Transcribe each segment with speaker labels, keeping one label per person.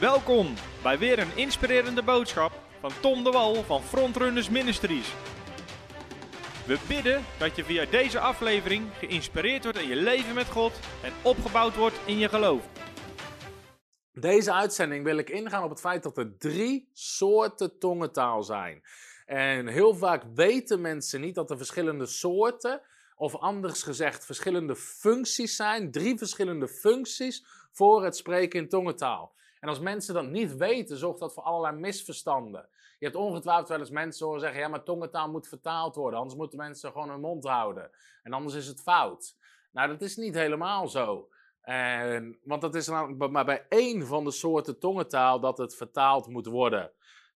Speaker 1: Welkom bij weer een inspirerende boodschap van Tom de Wal van Frontrunners Ministries. We bidden dat je via deze aflevering geïnspireerd wordt in je leven met God en opgebouwd wordt in je geloof.
Speaker 2: Deze uitzending wil ik ingaan op het feit dat er drie soorten tongentaal zijn. En heel vaak weten mensen niet dat er verschillende soorten, of anders gezegd verschillende functies zijn. Drie verschillende functies voor het spreken in tongentaal. En als mensen dat niet weten, zorgt dat voor allerlei misverstanden. Je hebt ongetwijfeld wel eens mensen horen zeggen: ja, maar tongentaal moet vertaald worden, anders moeten mensen gewoon hun mond houden. En anders is het fout. Nou, dat is niet helemaal zo. En, want dat is namelijk maar bij één van de soorten tongentaal dat het vertaald moet worden.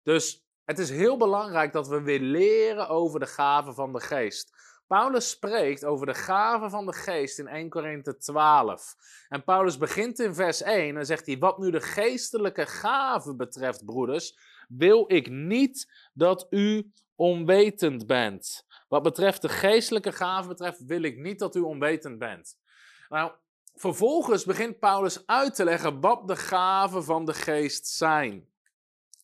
Speaker 2: Dus het is heel belangrijk dat we weer leren over de gaven van de geest. Paulus spreekt over de gaven van de geest in 1 Korinthe 12. En Paulus begint in vers 1 en zegt hij: Wat nu de geestelijke gaven betreft, broeders, wil ik niet dat u onwetend bent. Wat betreft de geestelijke gaven betreft, wil ik niet dat u onwetend bent. Nou, vervolgens begint Paulus uit te leggen wat de gaven van de geest zijn.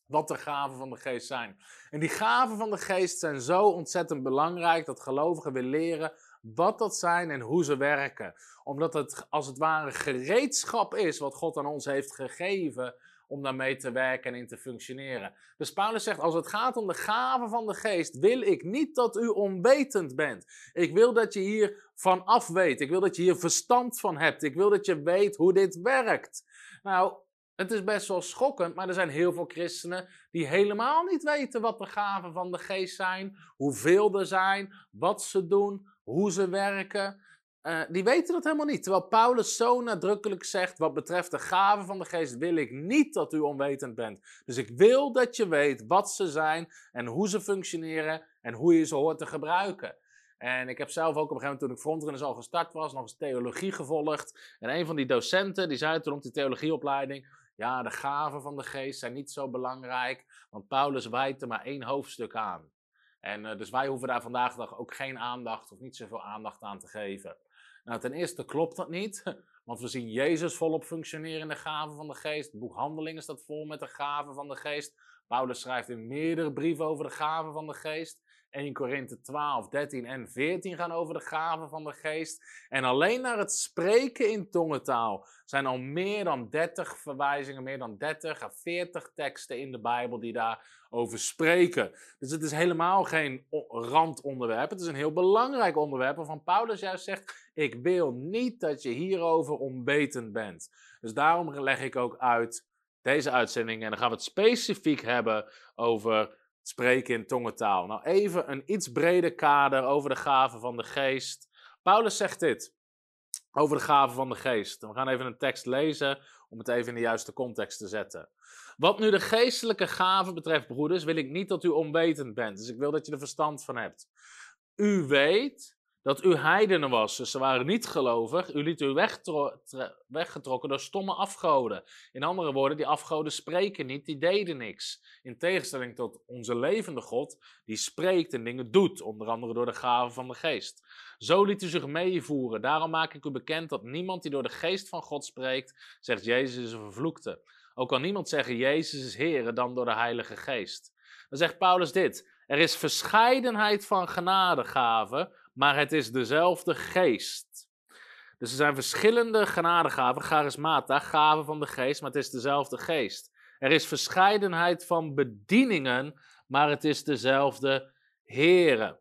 Speaker 2: Wat de gaven van de geest zijn. En die gaven van de geest zijn zo ontzettend belangrijk dat gelovigen willen leren wat dat zijn en hoe ze werken. Omdat het als het ware gereedschap is wat God aan ons heeft gegeven om daarmee te werken en in te functioneren. Dus Paulus zegt, als het gaat om de gaven van de geest, wil ik niet dat u onwetend bent. Ik wil dat je hier van af weet. Ik wil dat je hier verstand van hebt. Ik wil dat je weet hoe dit werkt. Nou, het is best wel schokkend, maar er zijn heel veel christenen die helemaal niet weten wat de gaven van de geest zijn, hoeveel er zijn, wat ze doen, hoe ze werken. Uh, die weten dat helemaal niet. Terwijl Paulus zo nadrukkelijk zegt: wat betreft de gaven van de geest, wil ik niet dat u onwetend bent. Dus ik wil dat je weet wat ze zijn en hoe ze functioneren en hoe je ze hoort te gebruiken. En ik heb zelf ook op een gegeven moment, toen ik frontrunners al gestart was, nog eens theologie gevolgd. En een van die docenten, die zei toen op die theologieopleiding, ja, de gaven van de geest zijn niet zo belangrijk, want Paulus wijt er maar één hoofdstuk aan. En uh, dus wij hoeven daar vandaag de dag ook geen aandacht of niet zoveel aandacht aan te geven. Nou, ten eerste klopt dat niet, want we zien Jezus volop functioneren in de gaven van de geest. Het boek Handelingen staat vol met de gaven van de geest. Paulus schrijft in meerdere brieven over de gaven van de geest. 1 Korinthe 12, 13 en 14 gaan over de gaven van de geest. En alleen naar het spreken in tongentaal zijn al meer dan 30 verwijzingen, meer dan 30 à 40 teksten in de Bijbel die daarover spreken. Dus het is helemaal geen randonderwerp. Het is een heel belangrijk onderwerp waarvan Paulus juist zegt: Ik wil niet dat je hierover onwetend bent. Dus daarom leg ik ook uit deze uitzending en dan gaan we het specifiek hebben over spreken in tongentaal. Nou, even een iets breder kader over de gaven van de geest. Paulus zegt dit over de gaven van de geest. We gaan even een tekst lezen om het even in de juiste context te zetten. Wat nu de geestelijke gaven betreft, broeders, wil ik niet dat u onwetend bent. Dus ik wil dat je er verstand van hebt. U weet dat u heidenen was, dus ze waren niet gelovig. U liet u weggetrokken door stomme afgoden. In andere woorden, die afgoden spreken niet, die deden niks. In tegenstelling tot onze levende God, die spreekt en dingen doet, onder andere door de gaven van de geest. Zo liet u zich meevoeren. Daarom maak ik u bekend dat niemand die door de geest van God spreekt, zegt Jezus is een vervloekte. Ook kan niemand zeggen Jezus is Heer dan door de Heilige Geest. Dan zegt Paulus dit. Er is verscheidenheid van genadegaven, maar het is dezelfde geest. Dus er zijn verschillende genadegaven, charismata, gaven van de geest, maar het is dezelfde geest. Er is verscheidenheid van bedieningen, maar het is dezelfde Here.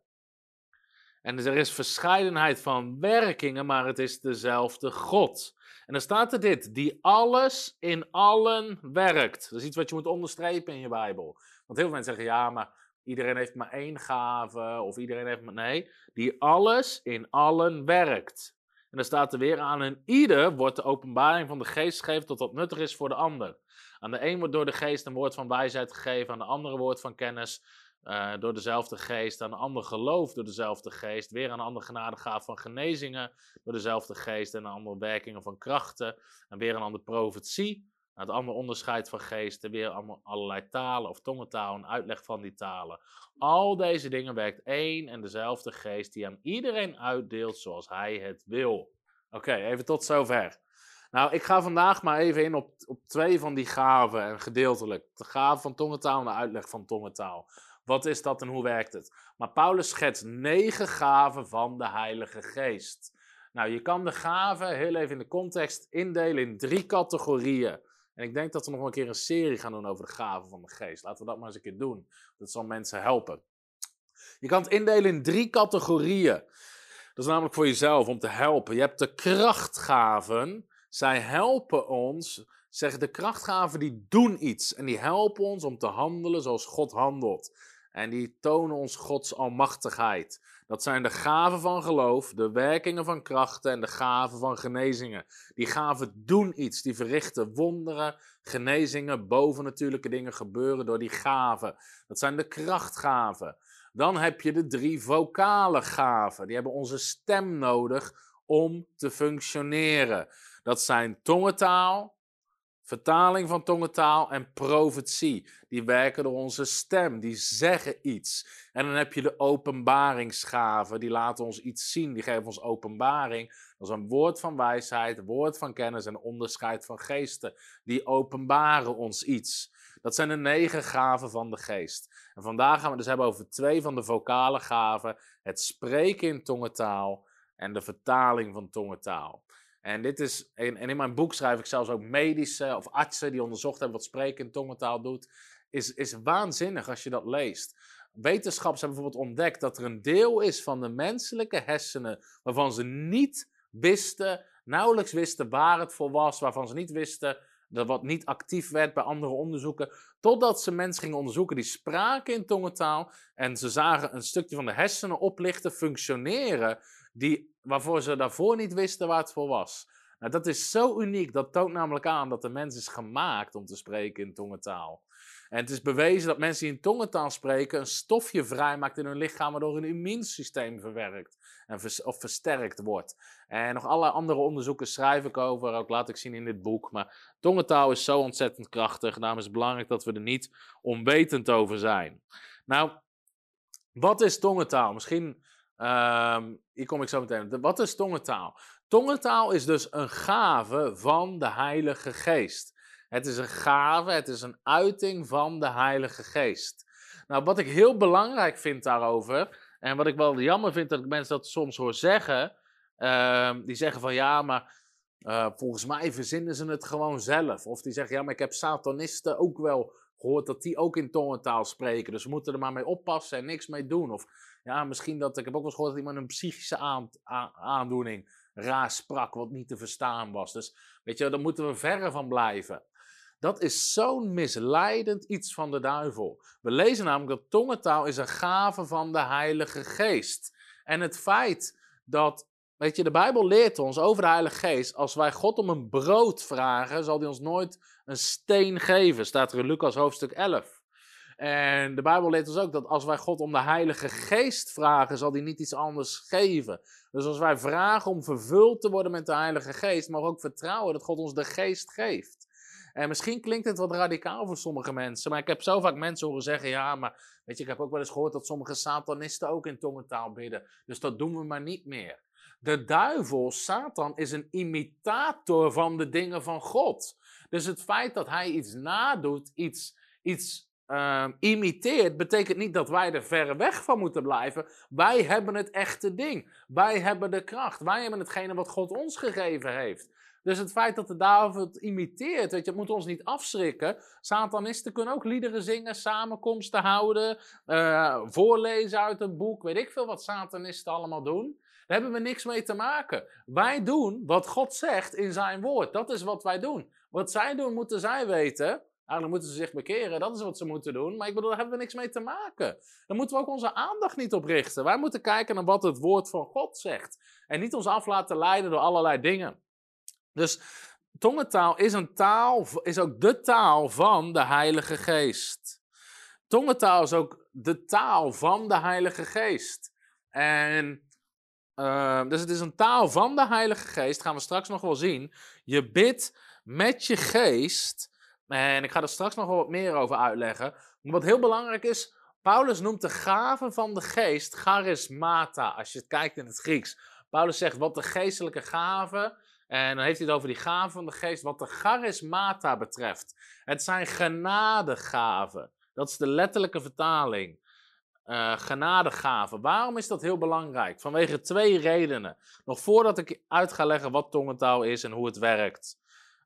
Speaker 2: En er is verscheidenheid van werkingen, maar het is dezelfde God. En dan staat er dit, die alles in allen werkt. Dat is iets wat je moet onderstrepen in je Bijbel. Want heel veel mensen zeggen, ja, maar Iedereen heeft maar één gave of iedereen heeft maar... Nee, die alles in allen werkt. En dan staat er weer aan, en ieder wordt de openbaring van de geest gegeven tot wat nuttig is voor de ander. Aan de een wordt door de geest een woord van wijsheid gegeven, aan de andere woord van kennis uh, door dezelfde geest, aan de ander geloof door dezelfde geest, weer aan de ander genadegaaf van genezingen door dezelfde geest en aan andere werkingen van krachten en weer een ander profetie het andere onderscheid van geesten, weer allemaal allerlei talen of tongentaal, uitleg van die talen. Al deze dingen werkt één en dezelfde geest die aan iedereen uitdeelt zoals hij het wil. Oké, even tot zover. Nou, ik ga vandaag maar even in op, op twee van die gaven en gedeeltelijk. De gave van tongentaal en de uitleg van tongentaal. Wat is dat en hoe werkt het? Maar Paulus schetst negen gaven van de Heilige Geest. Nou, je kan de gaven heel even in de context indelen in drie categorieën. En ik denk dat we nog een keer een serie gaan doen over de gaven van de geest. Laten we dat maar eens een keer doen. Dat zal mensen helpen. Je kan het indelen in drie categorieën. Dat is namelijk voor jezelf om te helpen. Je hebt de krachtgaven. Zij helpen ons. Zeg, de krachtgaven die doen iets. En die helpen ons om te handelen zoals God handelt. En die tonen ons Gods almachtigheid. Dat zijn de gaven van geloof, de werkingen van krachten en de gaven van genezingen. Die gaven doen iets, die verrichten wonderen, genezingen, bovennatuurlijke dingen gebeuren door die gaven. Dat zijn de krachtgaven. Dan heb je de drie vocale gaven. Die hebben onze stem nodig om te functioneren. Dat zijn tongentaal, vertaling van tongentaal en profetie. Die werken door onze stem, die zeggen iets. En dan heb je de openbaringsgaven, die laten ons iets zien, die geven ons openbaring. Dat is een woord van wijsheid, woord van kennis en onderscheid van geesten. Die openbaren ons iets. Dat zijn de negen gaven van de geest. En vandaag gaan we dus hebben over twee van de vocale gaven: het spreken in tongentaal en de vertaling van tongentaal. En, dit is, en in mijn boek schrijf ik zelfs ook medische of artsen die onderzocht hebben wat spreken in tongentaal doet. Is, is waanzinnig als je dat leest. Wetenschappers hebben bijvoorbeeld ontdekt dat er een deel is van de menselijke hersenen waarvan ze niet wisten, nauwelijks wisten waar het voor was, waarvan ze niet wisten dat wat niet actief werd bij andere onderzoeken. Totdat ze mensen gingen onderzoeken die spraken in tongentaal en ze zagen een stukje van de hersenen oplichten, functioneren, die, waarvoor ze daarvoor niet wisten waar het voor was. Nou, dat is zo uniek, dat toont namelijk aan dat de mens is gemaakt om te spreken in tongentaal. En het is bewezen dat mensen die in tongentaal spreken een stofje vrijmaakt in hun lichaam waardoor hun immuunsysteem verwerkt en of versterkt wordt. En nog allerlei andere onderzoeken schrijf ik over, ook laat ik zien in dit boek. Maar tongentaal is zo ontzettend krachtig, daarom is het belangrijk dat we er niet onwetend over zijn. Nou, wat is tongentaal? Misschien, um, hier kom ik zo meteen. Wat is tongentaal? Tongentaal is dus een gave van de Heilige Geest. Het is een gave, het is een uiting van de Heilige Geest. Nou, wat ik heel belangrijk vind daarover, en wat ik wel jammer vind dat ik mensen dat soms hoor zeggen, uh, die zeggen van ja, maar uh, volgens mij verzinnen ze het gewoon zelf. Of die zeggen ja, maar ik heb satanisten ook wel gehoord dat die ook in tongentaal spreken. Dus we moeten er maar mee oppassen en niks mee doen. Of ja, misschien dat ik heb ook wel eens gehoord dat iemand een psychische aan, aandoening raar sprak, wat niet te verstaan was. Dus weet je, daar moeten we verre van blijven. Dat is zo'n misleidend iets van de duivel. We lezen namelijk dat tongentaal is een gave van de Heilige Geest. En het feit dat, weet je, de Bijbel leert ons over de Heilige Geest, als wij God om een brood vragen, zal hij ons nooit een steen geven, staat er in Lucas hoofdstuk 11. En de Bijbel leert ons ook dat als wij God om de Heilige Geest vragen, zal hij niet iets anders geven. Dus als wij vragen om vervuld te worden met de Heilige Geest, mogen ook vertrouwen dat God ons de Geest geeft. En misschien klinkt het wat radicaal voor sommige mensen, maar ik heb zo vaak mensen horen zeggen: ja, maar weet je, ik heb ook wel eens gehoord dat sommige satanisten ook in tongentaal bidden. Dus dat doen we maar niet meer. De duivel, Satan, is een imitator van de dingen van God. Dus het feit dat hij iets nadoet, iets, iets uh, imiteert, betekent niet dat wij er ver weg van moeten blijven. Wij hebben het echte ding. Wij hebben de kracht. Wij hebben hetgene wat God ons gegeven heeft. Dus het feit dat de het imiteert, weet je, moet ons niet afschrikken. Satanisten kunnen ook liederen zingen, samenkomsten houden, uh, voorlezen uit een boek, weet ik veel wat satanisten allemaal doen. Daar hebben we niks mee te maken. Wij doen wat God zegt in zijn woord. Dat is wat wij doen. Wat zij doen, moeten zij weten. Eigenlijk moeten ze zich bekeren, dat is wat ze moeten doen. Maar ik bedoel, daar hebben we niks mee te maken. Daar moeten we ook onze aandacht niet op richten. Wij moeten kijken naar wat het woord van God zegt. En niet ons af laten leiden door allerlei dingen. Dus tongentaal is een taal, is ook de taal van de Heilige Geest. Tongentaal is ook de taal van de Heilige Geest. En uh, dus het is een taal van de Heilige Geest, gaan we straks nog wel zien. Je bidt met je geest. En ik ga er straks nog wel wat meer over uitleggen. Wat heel belangrijk is, Paulus noemt de gaven van de geest charismata, als je het kijkt in het Grieks. Paulus zegt wat de geestelijke gaven En dan heeft hij het over die gaven van de geest. Wat de charismata betreft. Het zijn genadegaven. Dat is de letterlijke vertaling. Uh, genadegaven. Waarom is dat heel belangrijk? Vanwege twee redenen. Nog voordat ik uit ga leggen wat tongentaal is en hoe het werkt.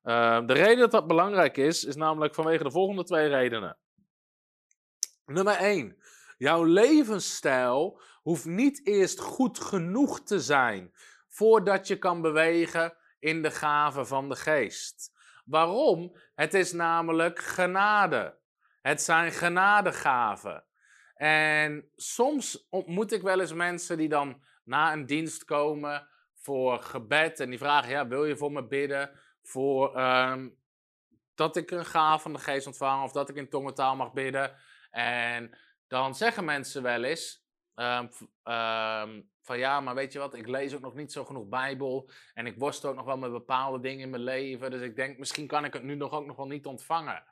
Speaker 2: Uh, de reden dat dat belangrijk is, is namelijk vanwege de volgende twee redenen. Nummer 1. Jouw levensstijl hoeft niet eerst goed genoeg te zijn voordat je kan bewegen in de gaven van de geest. Waarom? Het is namelijk genade. Het zijn genadegaven. En soms ontmoet ik wel eens mensen die dan na een dienst komen voor gebed en die vragen: ja, wil je voor me bidden voor um, dat ik een gave van de geest ontvang of dat ik in tongentaal mag bidden? En dan zeggen mensen wel eens um, um, van ja, maar weet je wat, ik lees ook nog niet zo genoeg Bijbel en ik worstel ook nog wel met bepaalde dingen in mijn leven, dus ik denk misschien kan ik het nu nog ook nog wel niet ontvangen.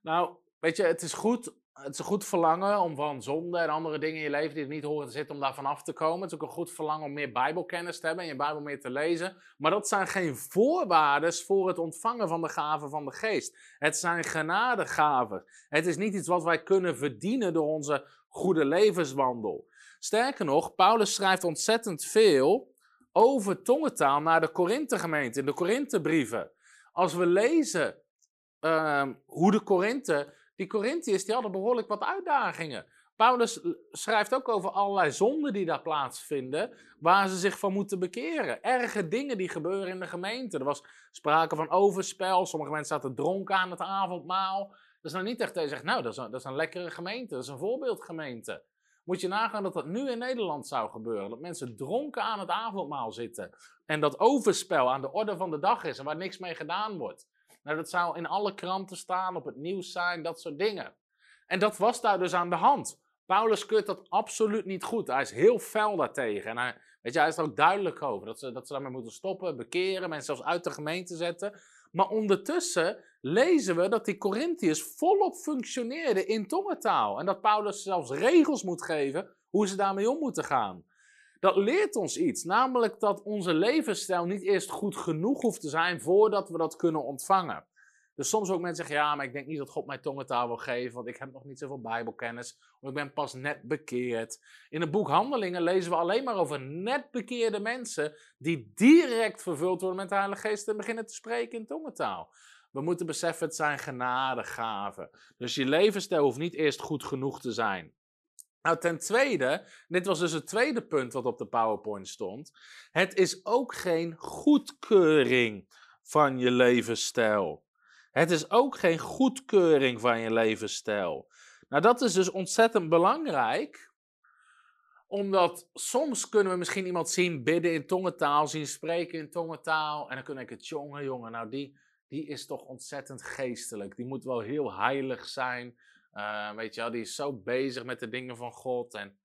Speaker 2: Nou, weet je, het is goed het is een goed verlangen om van zonde en andere dingen in je leven die er niet horen te zitten, om daarvan af te komen. Het is ook een goed verlangen om meer Bijbelkennis te hebben en je Bijbel meer te lezen. Maar dat zijn geen voorwaarden voor het ontvangen van de gaven van de geest. Het zijn genadegaven. Het is niet iets wat wij kunnen verdienen door onze goede levenswandel. Sterker nog, Paulus schrijft ontzettend veel over tongentaal naar de Korinthe-gemeente, in de Korinthe-brieven. Als we lezen uh, hoe de Korinthe die Corinthiërs die hadden behoorlijk wat uitdagingen. Paulus schrijft ook over allerlei zonden die daar plaatsvinden, waar ze zich van moeten bekeren. Erge dingen die gebeuren in de gemeente. Er was sprake van overspel, sommige mensen zaten dronken aan het avondmaal. Dat is nou niet echt dat je zegt, nou, dat is, een, dat is een lekkere gemeente, dat is een voorbeeldgemeente. Moet je nagaan dat dat nu in Nederland zou gebeuren. Dat mensen dronken aan het avondmaal zitten. En dat overspel aan de orde van de dag is en waar niks mee gedaan wordt. Nou, dat zou in alle kranten staan, op het nieuws zijn, dat soort dingen. En dat was daar dus aan de hand. Paulus keurt dat absoluut niet goed. Hij is heel fel daartegen. En hij, weet je, hij is er ook duidelijk over. Dat ze, dat ze daarmee moeten stoppen, bekeren, mensen zelfs uit de gemeente zetten. Maar ondertussen lezen we dat die Corinthiërs volop functioneerden in tongentaal. En dat Paulus zelfs regels moet geven hoe ze daarmee om moeten gaan dat leert ons iets. Namelijk dat onze levensstijl niet eerst goed genoeg hoeft te zijn voordat we dat kunnen ontvangen. Dus soms ook mensen zeggen, ja, maar ik denk niet dat God mij tongentaal wil geven, want ik heb nog niet zoveel bijbelkennis, of ik ben pas net bekeerd. In het boek Handelingen lezen we alleen maar over net bekeerde mensen die direct vervuld worden met de Heilige Geest en beginnen te spreken in tongentaal. We moeten beseffen, het zijn genadegaven. Dus je levensstijl hoeft niet eerst goed genoeg te zijn. Nou, ten tweede, dit was dus het tweede punt wat op de PowerPoint stond. Het is ook geen goedkeuring van je levensstijl. Het is ook geen goedkeuring van je levensstijl. Nou, dat is dus ontzettend belangrijk, omdat soms kunnen we misschien iemand zien bidden in tongentaal, zien spreken in tongentaal. En dan kunnen we denken, jongen, jongen, nou die, die is toch ontzettend geestelijk. Die moet wel heel heilig zijn. Uh, weet je die is zo bezig met de dingen van God. En,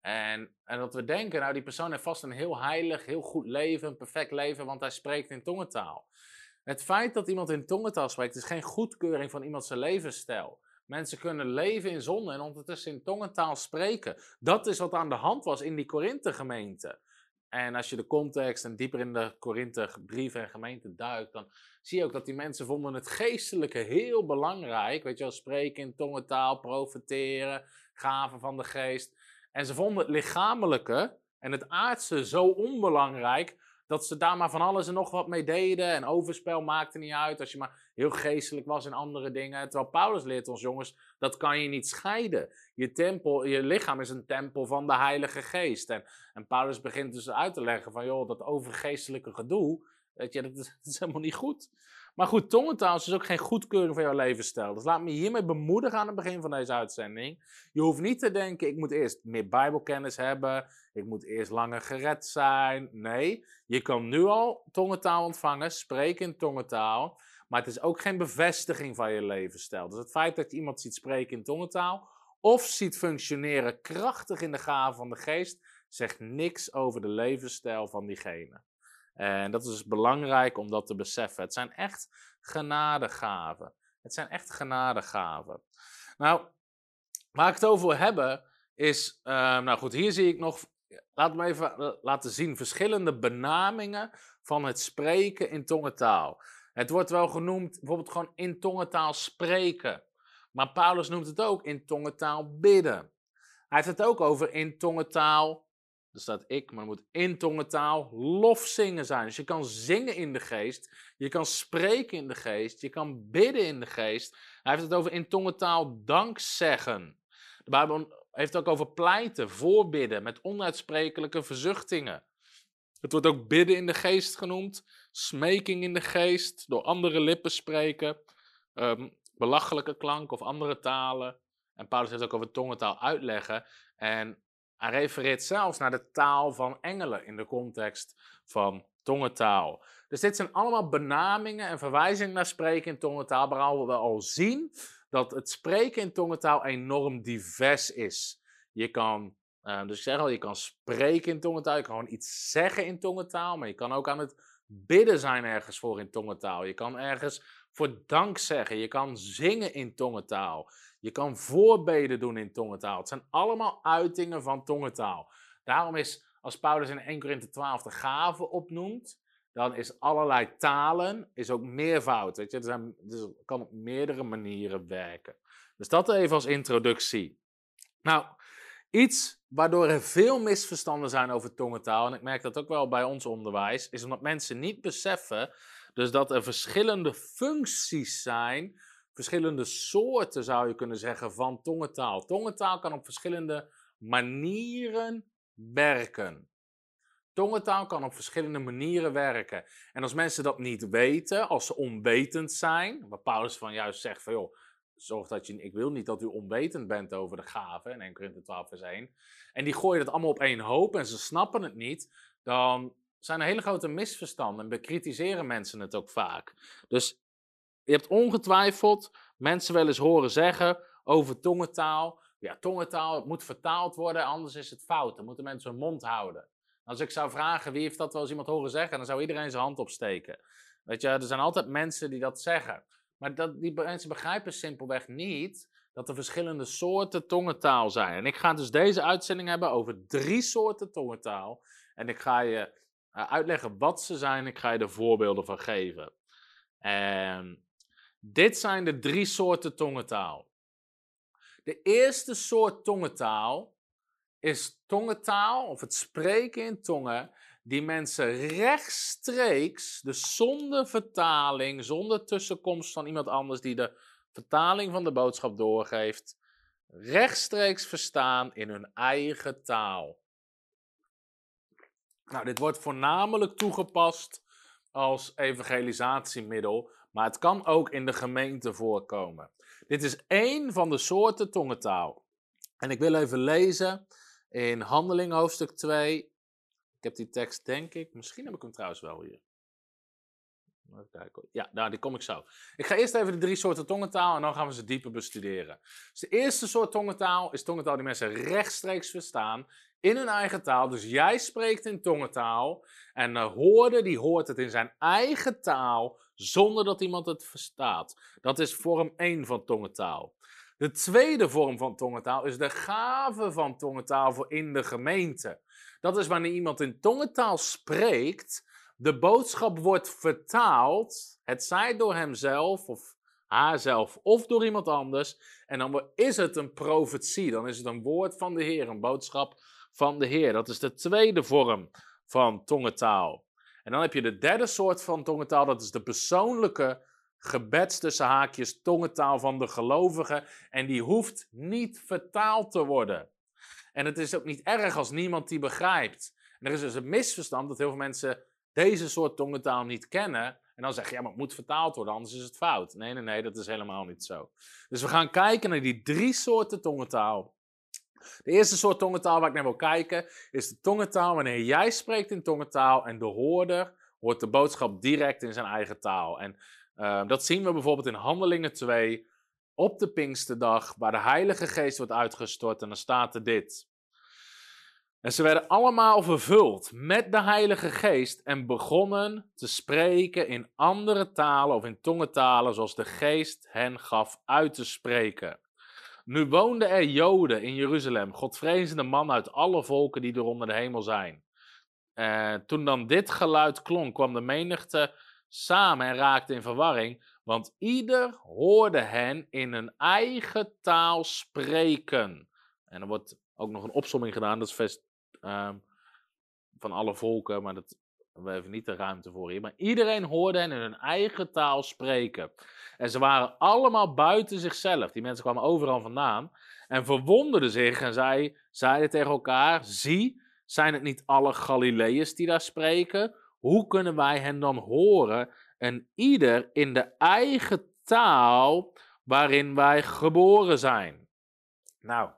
Speaker 2: en, en dat we denken, nou die persoon heeft vast een heel heilig, heel goed leven, een perfect leven, want hij spreekt in tongentaal. Het feit dat iemand in tongentaal spreekt, is geen goedkeuring van iemands levensstijl. Mensen kunnen leven in zonde en ondertussen in tongentaal spreken. Dat is wat aan de hand was in die Korinthe-gemeente. En als je de context en dieper in de Korinthe brieven en gemeenten duikt, dan zie je ook dat die mensen vonden het geestelijke heel belangrijk. Weet je wel, spreken in tongentaal, profeteren, gaven van de geest. En ze vonden het lichamelijke en het aardse zo onbelangrijk dat ze daar maar van alles en nog wat mee deden. En overspel maakte niet uit als je maar heel geestelijk was in andere dingen. Terwijl Paulus leert ons, jongens, dat kan je niet scheiden. Je, tempel, je lichaam is een tempel van de Heilige Geest. En, en Paulus begint dus uit te leggen van, joh, dat overgeestelijke gedoe, weet je, dat is, helemaal niet goed. Maar goed, tongentaal is dus ook geen goedkeuring van jouw levensstijl. Dus laat me hiermee bemoedigen aan het begin van deze uitzending. Je hoeft niet te denken, ik moet eerst meer bijbelkennis hebben. Ik moet eerst langer gered zijn. Nee, je kan nu al tongentaal ontvangen, spreken in tongentaal. Maar het is ook geen bevestiging van je levensstijl. Dus het feit dat je iemand ziet spreken in tongentaal... of ziet functioneren krachtig in de gave van de geest... zegt niks over de levensstijl van diegene. En dat is dus belangrijk om dat te beseffen. Het zijn echt genadegaven. Het zijn echt genadegaven. Nou, waar ik het over wil hebben is, uh, nou goed, hier zie ik nog laat me even eh, laten zien verschillende benamingen van het spreken in tongentaal. Het wordt wel genoemd bijvoorbeeld gewoon in tongentaal spreken. Maar Paulus noemt het ook in tongentaal bidden. Hij heeft het ook over in tongentaal, er staat ik, maar het moet in tongentaal lofzingen zijn. Dus je kan zingen in de geest, je kan spreken in de geest, je kan bidden in de geest. Hij heeft het over in tongentaal dankzeggen. De Bijbel heeft het ook over pleiten, voorbidden met onuitsprekelijke verzuchtingen. Het wordt ook bidden in de geest genoemd, smeking in de geest, door andere lippen spreken, ehm, belachelijke klank of andere talen. En Paulus heeft ook over tongentaal uitleggen. En hij refereert zelfs naar de taal van engelen in de context van tongentaal. Dus dit zijn allemaal benamingen en verwijzingen naar spreken in tongentaal, waarom we al zien dat het spreken in tongentaal enorm divers is. Je kan, uh, dus ik zeg al, je kan spreken in tongentaal, je kan gewoon iets zeggen in tongentaal, maar je kan ook aan het bidden zijn ergens voor in tongentaal. Je kan ergens voor dank zeggen, je kan zingen in tongentaal. Je kan voorbeden doen in tongentaal. Het zijn allemaal uitingen van tongentaal. Daarom is, als Paulus in 1 Korinthe 12 de gaven opnoemt, dan is allerlei talen is ook meervoud. Weet je? Er zijn, dus kan op meerdere manieren werken. Dus dat even als introductie. Nou, iets waardoor er veel misverstanden zijn over tongentaal, en ik merk dat ook wel bij ons onderwijs, is omdat mensen niet beseffen dus dat er verschillende functies zijn, verschillende soorten zou je kunnen zeggen van tongentaal. Tongentaal kan op verschillende manieren werken. Tongentaal kan op verschillende manieren werken. En als mensen dat niet weten, als ze onwetend zijn, waar Paulus van juist zegt van joh, zorg dat je, ik wil niet dat u onwetend bent over de gaven, in 1 Korinthe 12 vers 1, en die gooien dat allemaal op één hoop en ze snappen het niet, dan zijn er hele grote misverstanden en bekritiseren mensen het ook vaak. Dus je hebt ongetwijfeld mensen wel eens horen zeggen over tongentaal, ja, tongentaal, het moet vertaald worden, anders is het fout, dan moeten mensen hun mond houden. Als ik zou vragen wie heeft dat wel eens iemand horen zeggen, dan zou iedereen zijn hand opsteken. Weet je, er zijn altijd mensen die dat zeggen. Maar dat, die mensen begrijpen simpelweg niet dat er verschillende soorten tongentaal zijn. En ik ga dus deze uitzending hebben over drie soorten tongentaal. En ik ga je uh, uitleggen wat ze zijn. Ik ga je er voorbeelden van geven. En dit zijn de drie soorten tongentaal. De eerste soort tongentaal is tongentaal, of het spreken in tongen, die mensen rechtstreeks, dus zonder vertaling, zonder tussenkomst van iemand anders die de vertaling van de boodschap doorgeeft, rechtstreeks verstaan in hun eigen taal. Nou, dit wordt voornamelijk toegepast als evangelisatiemiddel, maar het kan ook in de gemeente voorkomen. Dit is één van de soorten tongentaal. En ik wil even lezen in Handeling hoofdstuk 2. Ik heb die tekst, denk ik. Misschien heb ik hem trouwens wel hier. Even kijken. Ja, nou, die kom ik zo. Ik ga eerst even de drie soorten tongentaal en dan gaan we ze dieper bestuderen. Dus de eerste soort tongentaal is tongentaal die mensen rechtstreeks verstaan in hun eigen taal. Dus jij spreekt in tongentaal en de hoorde die hoort het in zijn eigen taal zonder dat iemand het verstaat. Dat is vorm 1 van tongentaal. De tweede vorm van tongentaal is de gave van tongentaal voor in de gemeente. Dat is wanneer iemand in tongentaal spreekt, de boodschap wordt vertaald, het zij door hemzelf of haarzelf of door iemand anders. En dan is het een profetie, dan is het een woord van de Heer, een boodschap van de Heer. Dat is de tweede vorm van tongentaal. En dan heb je de derde soort van tongentaal, dat is de persoonlijke gebeds tussen haakjes tongentaal van de gelovigen. En die hoeft niet vertaald te worden. En het is ook niet erg als niemand die begrijpt. Er is dus een misverstand dat heel veel mensen deze soort tongentaal niet kennen. En dan zeg je, ja, maar het moet vertaald worden, anders is het fout. Nee, nee, nee, dat is helemaal niet zo. Dus we gaan kijken naar die drie soorten tongentaal. De eerste soort tongentaal waar ik naar wil kijken is de tongentaal wanneer jij spreekt in tongentaal en de hoorder hoort de boodschap direct in zijn eigen taal. En uh, dat zien we bijvoorbeeld in Handelingen 2 op de Pinksterdag, waar de Heilige Geest wordt uitgestort en dan staat er dit. En ze werden allemaal vervuld met de Heilige Geest en begonnen te spreken in andere talen of in tongentalen zoals de Geest hen gaf uit te spreken. Nu woonden er Joden in Jeruzalem, godvrezende mannen uit alle volken die er onder de hemel zijn. Uh, toen dan dit geluid klonk, kwam de menigte samen en raakte in verwarring, want ieder hoorde hen in hun eigen taal spreken. En er wordt ook nog een opsomming gedaan, dat is vers, uh, van alle volken, maar dat, we hebben niet de ruimte voor hier. Maar iedereen hoorde hen in hun eigen taal spreken. En ze waren allemaal buiten zichzelf. Die mensen kwamen overal vandaan. En verwonderden zich en zei, zeiden tegen elkaar: Zie, zijn het niet alle Galileërs die daar spreken? Hoe kunnen wij hen dan horen? En ieder in de eigen taal waarin wij geboren zijn. Nou,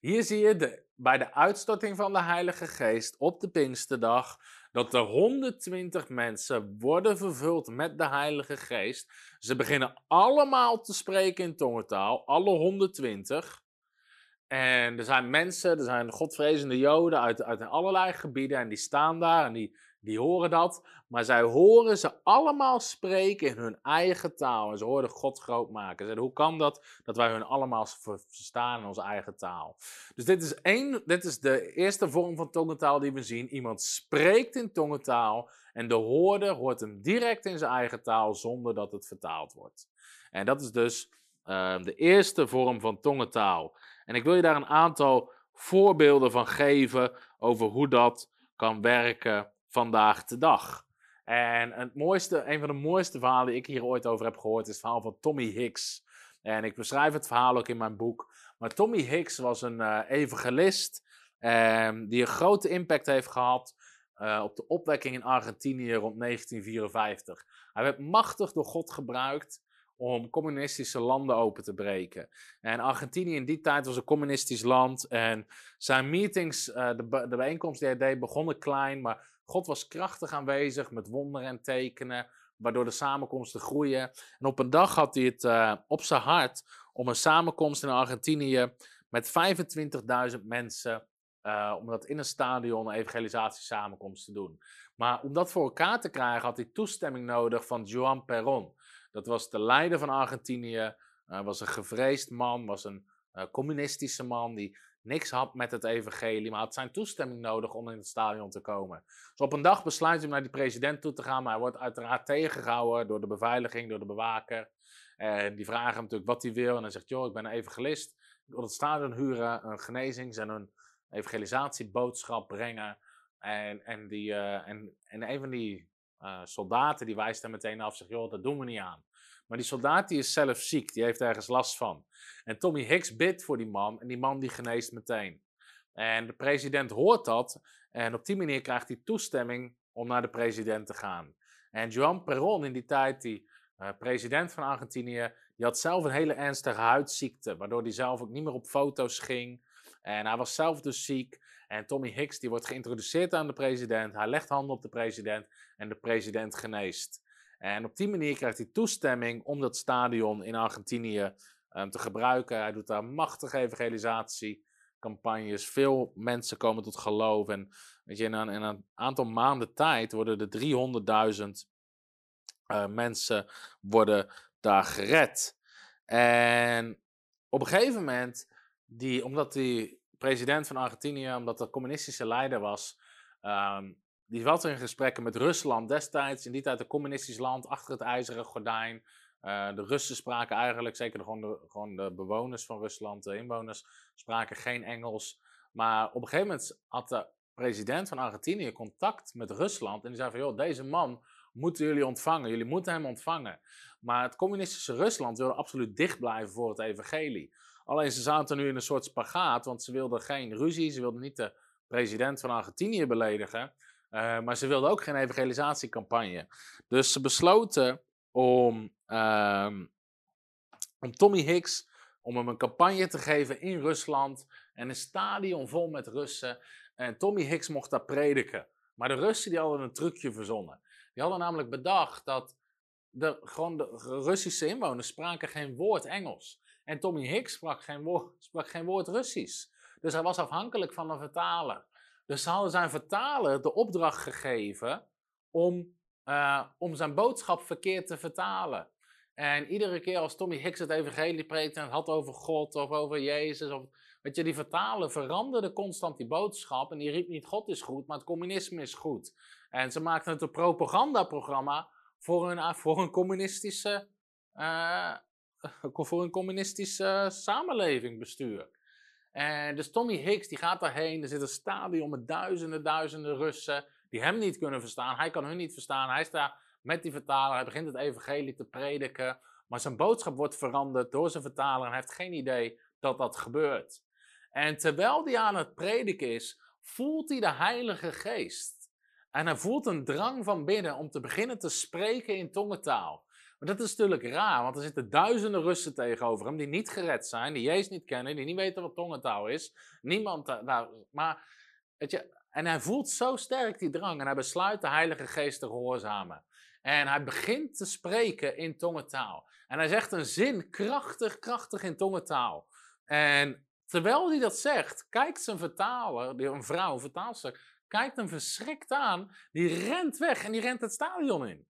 Speaker 2: hier zie je de, bij de uitstorting van de Heilige Geest op de Pinksterdag dat de 120 mensen worden vervuld met de Heilige Geest. Ze beginnen allemaal te spreken in tongentaal, alle 120. En er zijn mensen, er zijn godvrezende Joden uit, uit allerlei gebieden en die staan daar en die, die horen dat. Maar zij horen ze allemaal spreken in hun eigen taal. En ze horen God groot maken. Hoe kan dat? Dat wij hun allemaal verstaan in onze eigen taal. Dus dit is, één, dit is de eerste vorm van tongentaal die we zien. Iemand spreekt in tongentaal. En de hoorder hoort hem direct in zijn eigen taal zonder dat het vertaald wordt. En dat is dus uh, de eerste vorm van tongentaal. En ik wil je daar een aantal voorbeelden van geven over hoe dat kan werken vandaag de dag. En het mooiste, een van de mooiste verhalen die ik hier ooit over heb gehoord is het verhaal van Tommy Hicks. En ik beschrijf het verhaal ook in mijn boek. Maar Tommy Hicks was een uh, evangelist um, die een grote impact heeft gehad uh, op de opwekking in Argentinië rond 1954. Hij werd machtig door God gebruikt om communistische landen open te breken. En Argentinië in die tijd was een communistisch land. En zijn meetings, uh, de, de bijeenkomsten die hij deed, begonnen klein, maar God was krachtig aanwezig met wonderen en tekenen, waardoor de samenkomsten groeien. En op een dag had hij het uh, op zijn hart om een samenkomst in Argentinië met 25.000 mensen, uh, om dat in een stadion een evangelisatiesamenkomst te doen. Maar om dat voor elkaar te krijgen had hij toestemming nodig van Juan Perón. Dat was de leider van Argentinië, uh, was een gevreesd man, was een communistische man die niks had met het evangelie, maar had zijn toestemming nodig om in het stadion te komen. Dus op een dag besluit hij om naar die president toe te gaan, maar hij wordt uiteraard tegengehouden door de beveiliging, door de bewaker. En die vragen hem natuurlijk wat hij wil en hij zegt, joh, ik ben een evangelist, ik wil het stadion huren, een genezings- en een evangelisatieboodschap brengen. En, en, die, uh, en, en een van die uh, soldaten die wijst hem meteen af, zegt, joh, dat doen we niet aan. Maar die soldaat die is zelf ziek, die heeft ergens last van. En Tommy Hicks bidt voor die man en die man die geneest meteen. En de president hoort dat en op die manier krijgt hij toestemming om naar de president te gaan. En Juan Perón in die tijd, die uh, president van Argentinië, die had zelf een hele ernstige huidziekte, waardoor hij zelf ook niet meer op foto's ging. En hij was zelf dus ziek. En Tommy Hicks die wordt geïntroduceerd aan de president. Hij legt handen op de president en de president geneest. En op die manier krijgt hij toestemming om dat stadion in Argentinië um, te gebruiken. Hij doet daar machtige evangelisatiecampagnes. Veel mensen komen tot geloof. En weet je, in, een, een aantal maanden tijd worden er 300.000 uh, mensen worden daar gered. En op een gegeven moment, die, omdat die president van Argentinië, omdat dat communistische leider was, um, die was in gesprekken met Rusland destijds, in die tijd een communistisch land, achter het ijzeren gordijn. Uh, de Russen spraken eigenlijk, zeker de, gewoon, de, gewoon de bewoners van Rusland, de inwoners, spraken geen Engels. Maar op een gegeven moment had de president van Argentinië contact met Rusland. En die zei van, joh, deze man moeten jullie ontvangen. Jullie moeten hem ontvangen. Maar het communistische Rusland wilde absoluut dicht blijven voor het evangelie. Alleen ze zaten nu in een soort spagaat, want ze wilden geen ruzie. Ze wilden niet de president van Argentinië beledigen. Uh, maar ze wilden ook geen evangelisatiecampagne. Dus ze besloten om, um, om Tommy Hicks, om hem een campagne te geven in Rusland. En een stadion vol met Russen. En Tommy Hicks mocht daar prediken. Maar de Russen die hadden een trucje verzonnen. Die hadden namelijk bedacht dat de, gewoon de Russische inwoners spraken geen woord Engels. En Tommy Hicks sprak geen woord, sprak geen woord Russisch. Dus hij was afhankelijk van een vertaler. Dus ze hadden zijn vertaler de opdracht gegeven om, uh, om zijn boodschap verkeerd te vertalen. En iedere keer als Tommy Hicks het evangelie preekte en het had over God of over Jezus, of, weet je, die vertalen veranderde constant die boodschap. En die riep niet God is goed, maar het communisme is goed. En ze maakten het een propagandaprogramma voor een, voor een communistische, uh, voor een communistische samenleving bestuur. En dus Tommy Hicks die gaat daarheen. Er zit een stadion met duizenden, duizenden Russen die hem niet kunnen verstaan. Hij kan hun niet verstaan. Hij staat met die vertaler. Hij begint het evangelie te prediken. Maar zijn boodschap wordt veranderd door zijn vertaler. En hij heeft geen idee dat dat gebeurt. En terwijl hij aan het prediken is, voelt hij de Heilige Geest. En hij voelt een drang van binnen om te beginnen te spreken in tongentaal. Dat is natuurlijk raar, want er zitten duizenden Russen tegenover hem die niet gered zijn, die Jezus niet kennen, die niet weten wat tongentaal is. Niemand, nou, maar, weet je, en hij voelt zo sterk die drang en hij besluit de Heilige Geest te gehoorzamen. En hij begint te spreken in tongentaal. En hij zegt een zin krachtig, krachtig in tongentaal. En terwijl hij dat zegt, kijkt zijn vertaler, een vrouw, een vertaalster, kijkt hem verschrikt aan. Die rent weg en die rent het stadion in.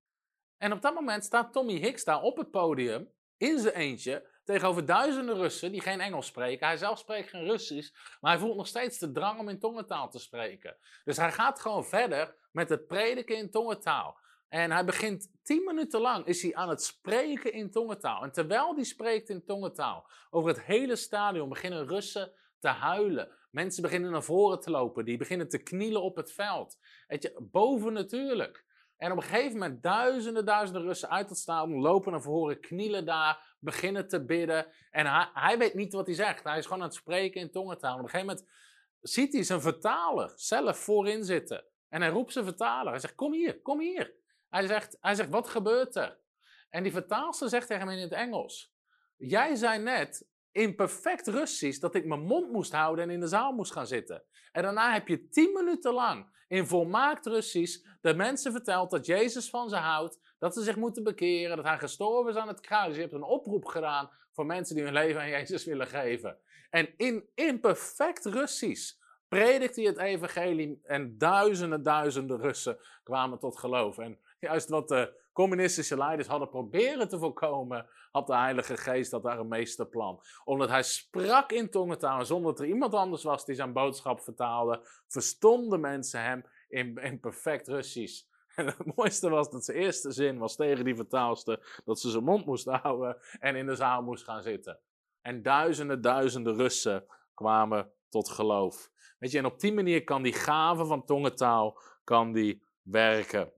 Speaker 2: En op dat moment staat Tommy Hicks daar op het podium, in zijn eentje, tegenover duizenden Russen die geen Engels spreken. Hij zelf spreekt geen Russisch, maar hij voelt nog steeds de drang om in tongentaal te spreken. Dus hij gaat gewoon verder met het prediken in tongentaal. En hij begint tien minuten lang is hij aan het spreken in tongentaal. En terwijl hij spreekt in tongentaal, over het hele stadion beginnen Russen te huilen. Mensen beginnen naar voren te lopen, die beginnen te knielen op het veld. Weet je, boven natuurlijk. En op een gegeven moment duizenden, duizenden Russen uit het stadion lopen naar voren, knielen daar, beginnen te bidden. En hij, hij weet niet wat hij zegt. Hij is gewoon aan het spreken in tongentaal. En op een gegeven moment ziet hij zijn vertaler zelf voorin zitten. En hij roept zijn vertaler. Hij zegt, kom hier, kom hier. Hij zegt, hij zegt, wat gebeurt er? En die vertaalster zegt tegen hem in het Engels. Jij zei net in perfect Russisch dat ik mijn mond moest houden en in de zaal moest gaan zitten. En daarna heb je tien minuten lang in volmaakt Russisch de mensen verteld dat Jezus van ze houdt, dat ze zich moeten bekeren, dat hij gestorven is aan het kruis. Je hebt een oproep gedaan voor mensen die hun leven aan Jezus willen geven. En in, in perfect Russisch predikt hij het evangelie en duizenden, duizenden Russen kwamen tot geloof. En juist wat de communistische leiders hadden proberen te voorkomen, had de Heilige Geest dat daar een meesterplan. Omdat hij sprak in tongentaal zonder dat er iemand anders was die zijn boodschap vertaalde, verstonden mensen hem in, in perfect Russisch. En het mooiste was dat zijn eerste zin was tegen die vertaalster dat ze zijn mond moest houden en in de zaal moest gaan zitten. En duizenden, duizenden Russen kwamen tot geloof. Weet je, en op die manier kan die gave van tongentaal kan die werken.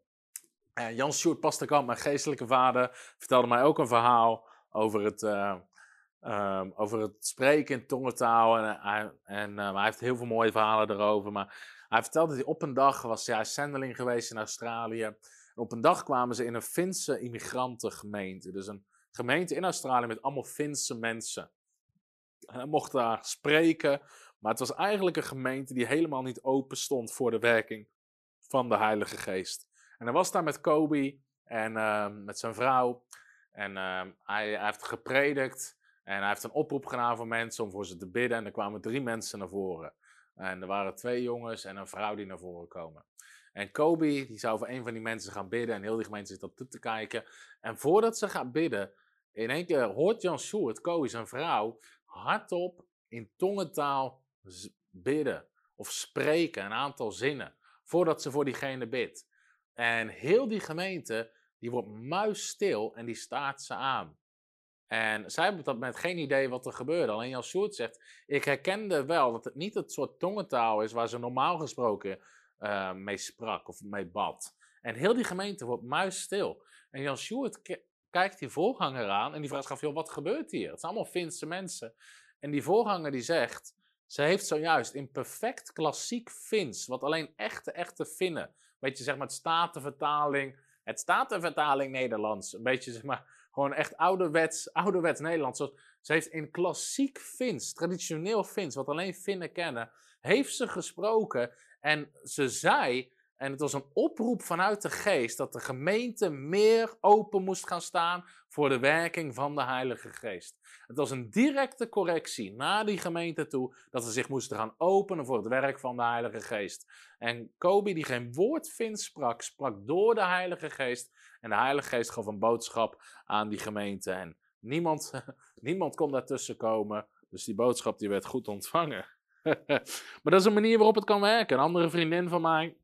Speaker 2: Uh, Jan Sjoerd Pasterkamp, mijn geestelijke vader, vertelde mij ook een verhaal over het, uh, um, over het spreken in tongentaal. En, uh, en hij heeft heel veel mooie verhalen erover. Maar hij vertelde dat hij op een dag was, hij zendeling geweest in Australië. En op een dag kwamen ze in een Finse immigrantengemeente. Dus een gemeente in Australië met allemaal Finse mensen. En hij mocht daar spreken, maar het was eigenlijk een gemeente die helemaal niet open stond voor de werking van de Heilige Geest. En hij was daar met Kobe en uh, met zijn vrouw. En uh, hij, hij, heeft gepredikt en hij heeft een oproep gedaan voor mensen om voor ze te bidden. En er kwamen drie mensen naar voren. En er waren twee jongens en een vrouw die naar voren komen. En Kobe die zou voor een van die mensen gaan bidden. En heel die gemeente zit op toe te kijken. En voordat ze gaat bidden, in één keer hoort Jan Sjoerd, Kobe, zijn vrouw, hardop in tongentaal bidden. Of spreken, een aantal zinnen. Voordat ze voor diegene bidt. En heel die gemeente, die wordt muisstil en die staat ze aan. En zij hebben dat met geen idee wat er gebeurde. Alleen Jan Sjoerd zegt, ik herkende wel dat het niet het soort tongentaal is waar ze normaal gesproken uh, mee sprak of mee bad. En heel die gemeente wordt muisstil. En Jan Sjoerd kijkt die voorganger aan en die vraagt af, wat gebeurt hier? Het zijn allemaal Finse mensen. En die voorganger die zegt, ze heeft zojuist in perfect klassiek Fins, wat alleen echte, echte Finnen beetje zeg maar het statenvertaling, het statenvertaling Nederlands. Een beetje zeg maar gewoon echt ouderwets, ouderwets Nederlands. Ze heeft in klassiek Fins, traditioneel Fins, wat alleen Finnen kennen, heeft ze gesproken. En ze zei En het was een oproep vanuit de geest dat de gemeente meer open moest gaan staan voor de werking van de Heilige Geest. Het was een directe correctie naar die gemeente toe dat ze zich moesten gaan openen voor het werk van de Heilige Geest. En Kobe, die geen woord vindt sprak, sprak door de Heilige Geest. En de Heilige Geest gaf een boodschap aan die gemeente. En niemand, niemand kon daartussen komen. Dus die boodschap die werd goed ontvangen. maar dat is een manier waarop het kan werken. Een andere vriendin van mij,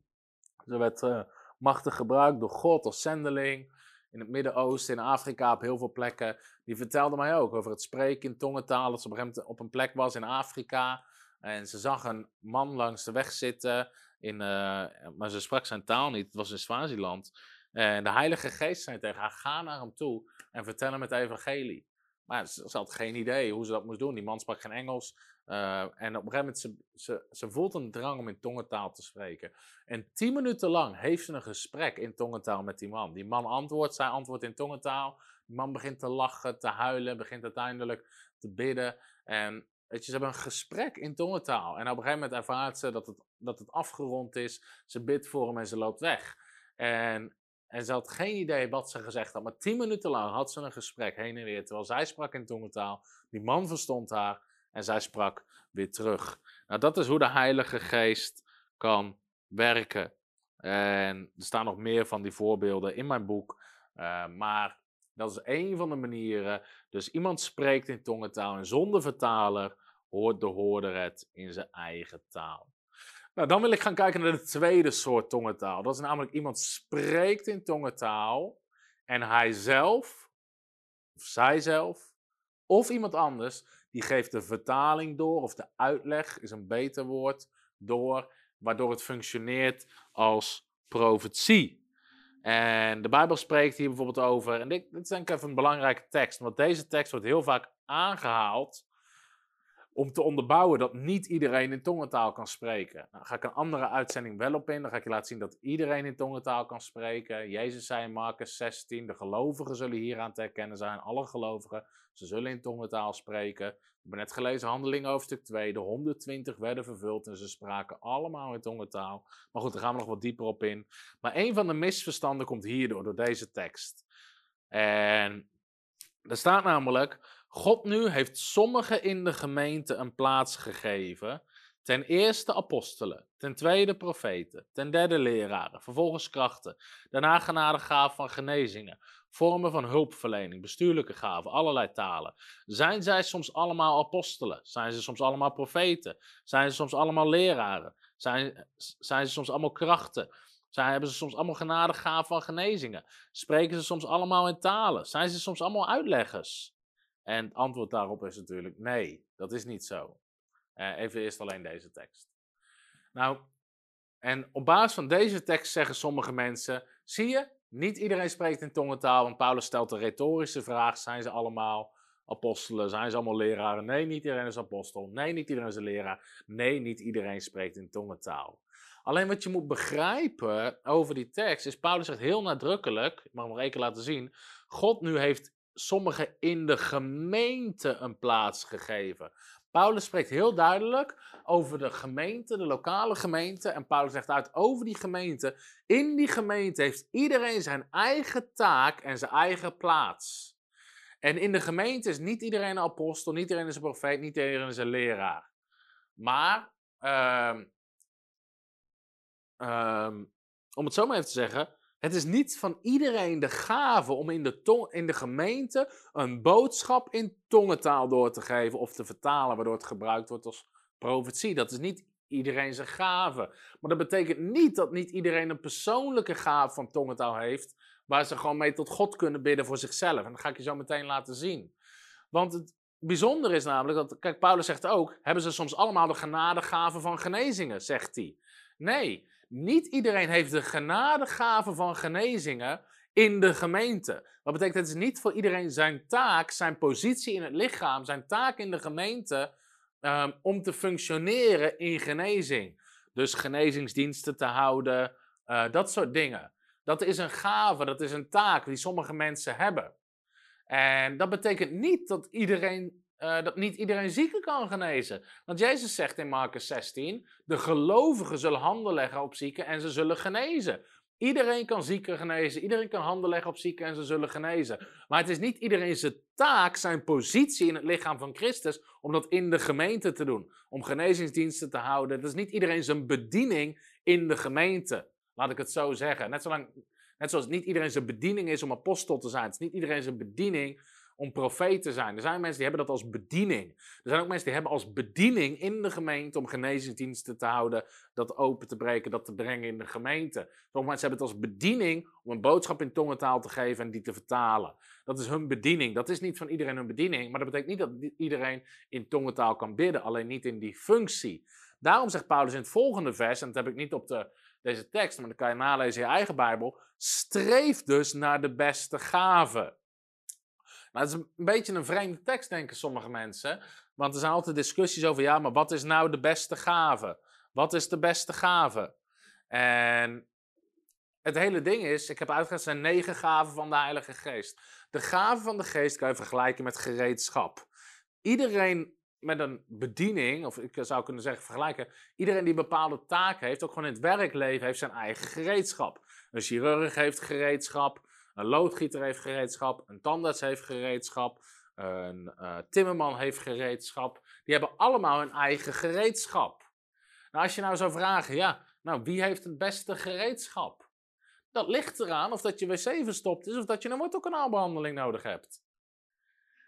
Speaker 2: ze werd uh, machtig gebruikt door God als zendeling. In het Midden-Oosten, in Afrika, op heel veel plekken. Die vertelde mij ook over het spreken in tongentaal. Dat ze op een, op een plek was in Afrika. En ze zag een man langs de weg zitten. In, uh, maar ze sprak zijn taal niet. Het was in Swaziland. En de Heilige Geest zei tegen haar: ga naar hem toe en vertel hem het evangelie. Maar ze, had geen idee hoe ze dat moest doen. Die man sprak geen Engels. Uh, en op een gegeven moment, ze, ze, ze voelt een drang om in tongentaal te spreken. En tien minuten lang heeft ze een gesprek in tongentaal met die man. Die man antwoordt, zij antwoordt in tongentaal. Die man begint te lachen, te huilen, begint uiteindelijk te bidden. En weet je, ze hebben een gesprek in tongentaal. En op een gegeven moment ervaart ze dat het, dat het afgerond is. Ze bidt voor hem en ze loopt weg. En en ze had geen idee wat ze gezegd had. Maar tien minuten lang had ze een gesprek heen en weer. Terwijl zij sprak in tongentaal. Die man verstond haar. En zij sprak weer terug. Nou, dat is hoe de Heilige Geest kan werken. En er staan nog meer van die voorbeelden in mijn boek. Uh, maar dat is één van de manieren. Dus iemand spreekt in tongentaal en zonder vertaler hoort de hoorder het in zijn eigen taal. Nou, dan wil ik gaan kijken naar de tweede soort tongentaal. Dat is namelijk iemand spreekt in tongentaal en hij zelf, of zijzelf, of iemand anders, die geeft de vertaling door, of de uitleg is een beter woord, door, waardoor het functioneert als profetie. En de Bijbel spreekt hier bijvoorbeeld over, en dit, dit is denk ik even een belangrijke tekst, want deze tekst wordt heel vaak aangehaald om te onderbouwen dat niet iedereen in tongentaal kan spreken. Nou, ga ik een andere uitzending wel op in. Dan ga ik je laten zien dat iedereen in tongentaal kan spreken. Jezus zei in Marcus 16, de gelovigen zullen hieraan te herkennen zijn. Alle gelovigen, ze zullen in tongentaal spreken. We hebben net gelezen Handelingen hoofdstuk 2. De 120 werden vervuld en ze spraken allemaal in tongentaal. Maar goed, daar gaan we nog wat dieper op in. Maar een van de misverstanden komt hierdoor, door deze tekst. En er staat namelijk God nu heeft sommigen in de gemeente een plaats gegeven. Ten eerste apostelen, ten tweede profeten, ten derde leraren, vervolgens krachten, daarna genadegaven van genezingen, vormen van hulpverlening, bestuurlijke gaven, allerlei talen. Zijn zij soms allemaal apostelen? Zijn ze soms allemaal profeten? Zijn ze soms allemaal leraren? Zijn, zijn ze soms allemaal krachten? Zijn, hebben ze soms allemaal genadegaven van genezingen? Spreken ze soms allemaal in talen? Zijn ze soms allemaal uitleggers? En het antwoord daarop is natuurlijk nee, dat is niet zo. Uh, even eerst alleen deze tekst. Nou, en op basis van deze tekst zeggen sommige mensen: zie je, niet iedereen spreekt in tongentaal, want Paulus stelt de retorische vraag: zijn ze allemaal apostelen? Zijn ze allemaal leraren? Nee, niet iedereen is apostel. Nee, niet iedereen is een leraar. Nee, niet iedereen spreekt in tongentaal. Alleen wat je moet begrijpen over die tekst is, Paulus zegt heel nadrukkelijk, ik mag hem nog keer laten zien, God nu heeft sommigen in de gemeente een plaats gegeven. Paulus spreekt heel duidelijk over de gemeente, de lokale gemeente. En Paulus zegt uit over die gemeente. In die gemeente heeft iedereen zijn eigen taak en zijn eigen plaats. En in de gemeente is niet iedereen een apostel, niet iedereen is een profeet, niet iedereen is een leraar. Maar, uh, om het zo maar even te zeggen, het is niet van iedereen de gave om in de, in de gemeente een boodschap in tongentaal door te geven of te vertalen, waardoor het gebruikt wordt als profetie. Dat is niet iedereen zijn gave. Maar dat betekent niet dat niet iedereen een persoonlijke gave van tongentaal heeft, waar ze gewoon mee tot God kunnen bidden voor zichzelf. En dat ga ik je zo meteen laten zien. Want het bijzondere is namelijk dat, kijk, Paulus zegt ook, hebben ze soms allemaal de genadegave van genezingen, zegt hij. Nee, niet iedereen heeft de genadegave van genezingen in de gemeente. Wat betekent, het is niet voor iedereen zijn taak, zijn positie in het lichaam, zijn taak in de gemeente um, om te functioneren in genezing. Dus genezingsdiensten te houden, uh, dat soort dingen. Dat is een gave, dat is een taak die sommige mensen hebben. En dat betekent niet dat iedereen eh, dat niet iedereen zieken kan genezen. Want Jezus zegt in Marcus 16: de gelovigen zullen handen leggen op zieken en ze zullen genezen. Iedereen kan zieken genezen, iedereen kan handen leggen op zieken en ze zullen genezen. Maar het is niet iedereen zijn taak, zijn positie in het lichaam van Christus, om dat in de gemeente te doen. Om genezingsdiensten te houden. Dat is niet iedereen zijn bediening in de gemeente. Laat ik het zo zeggen. Net, zolang, net zoals niet iedereen zijn bediening is om apostel te zijn. Het is niet iedereen zijn bediening om profeet te zijn. Er zijn mensen die hebben dat als bediening. Er zijn ook mensen die hebben als bediening in de gemeente om genezingsdiensten te houden, dat open te breken, dat te brengen in de gemeente. Sommige mensen hebben het als bediening om een boodschap in tongentaal te geven en die te vertalen. Dat is hun bediening. Dat is niet van iedereen hun bediening, maar dat betekent niet dat iedereen in tongentaal kan bidden, alleen niet in die functie. Daarom zegt Paulus in het volgende vers, en dat heb ik niet op de, deze tekst, maar dan kan je nalezen in je eigen Bijbel. Streef dus naar de beste gave. Nou, het is een beetje een vreemde tekst, denken sommige mensen. Want er zijn altijd discussies over, ja, maar wat is nou de beste gave? Wat is de beste gave? En het hele ding is, ik heb uitgelegd, zijn negen gaven van de Heilige Geest. De gaven van de Geest kan je vergelijken met gereedschap. Iedereen met een bediening, of ik zou kunnen zeggen vergelijken, iedereen die een bepaalde taak heeft, ook gewoon in het werkleven, heeft zijn eigen gereedschap. Een chirurg heeft gereedschap, een loodgieter heeft gereedschap, een tandarts heeft gereedschap, een uh, timmerman heeft gereedschap. Die hebben allemaal hun eigen gereedschap. Nou, als je nou zou vragen, ja, nou, wie heeft het beste gereedschap? Dat ligt eraan of dat je wc verstopt is of dat je een wortelkanaalbehandeling nodig hebt.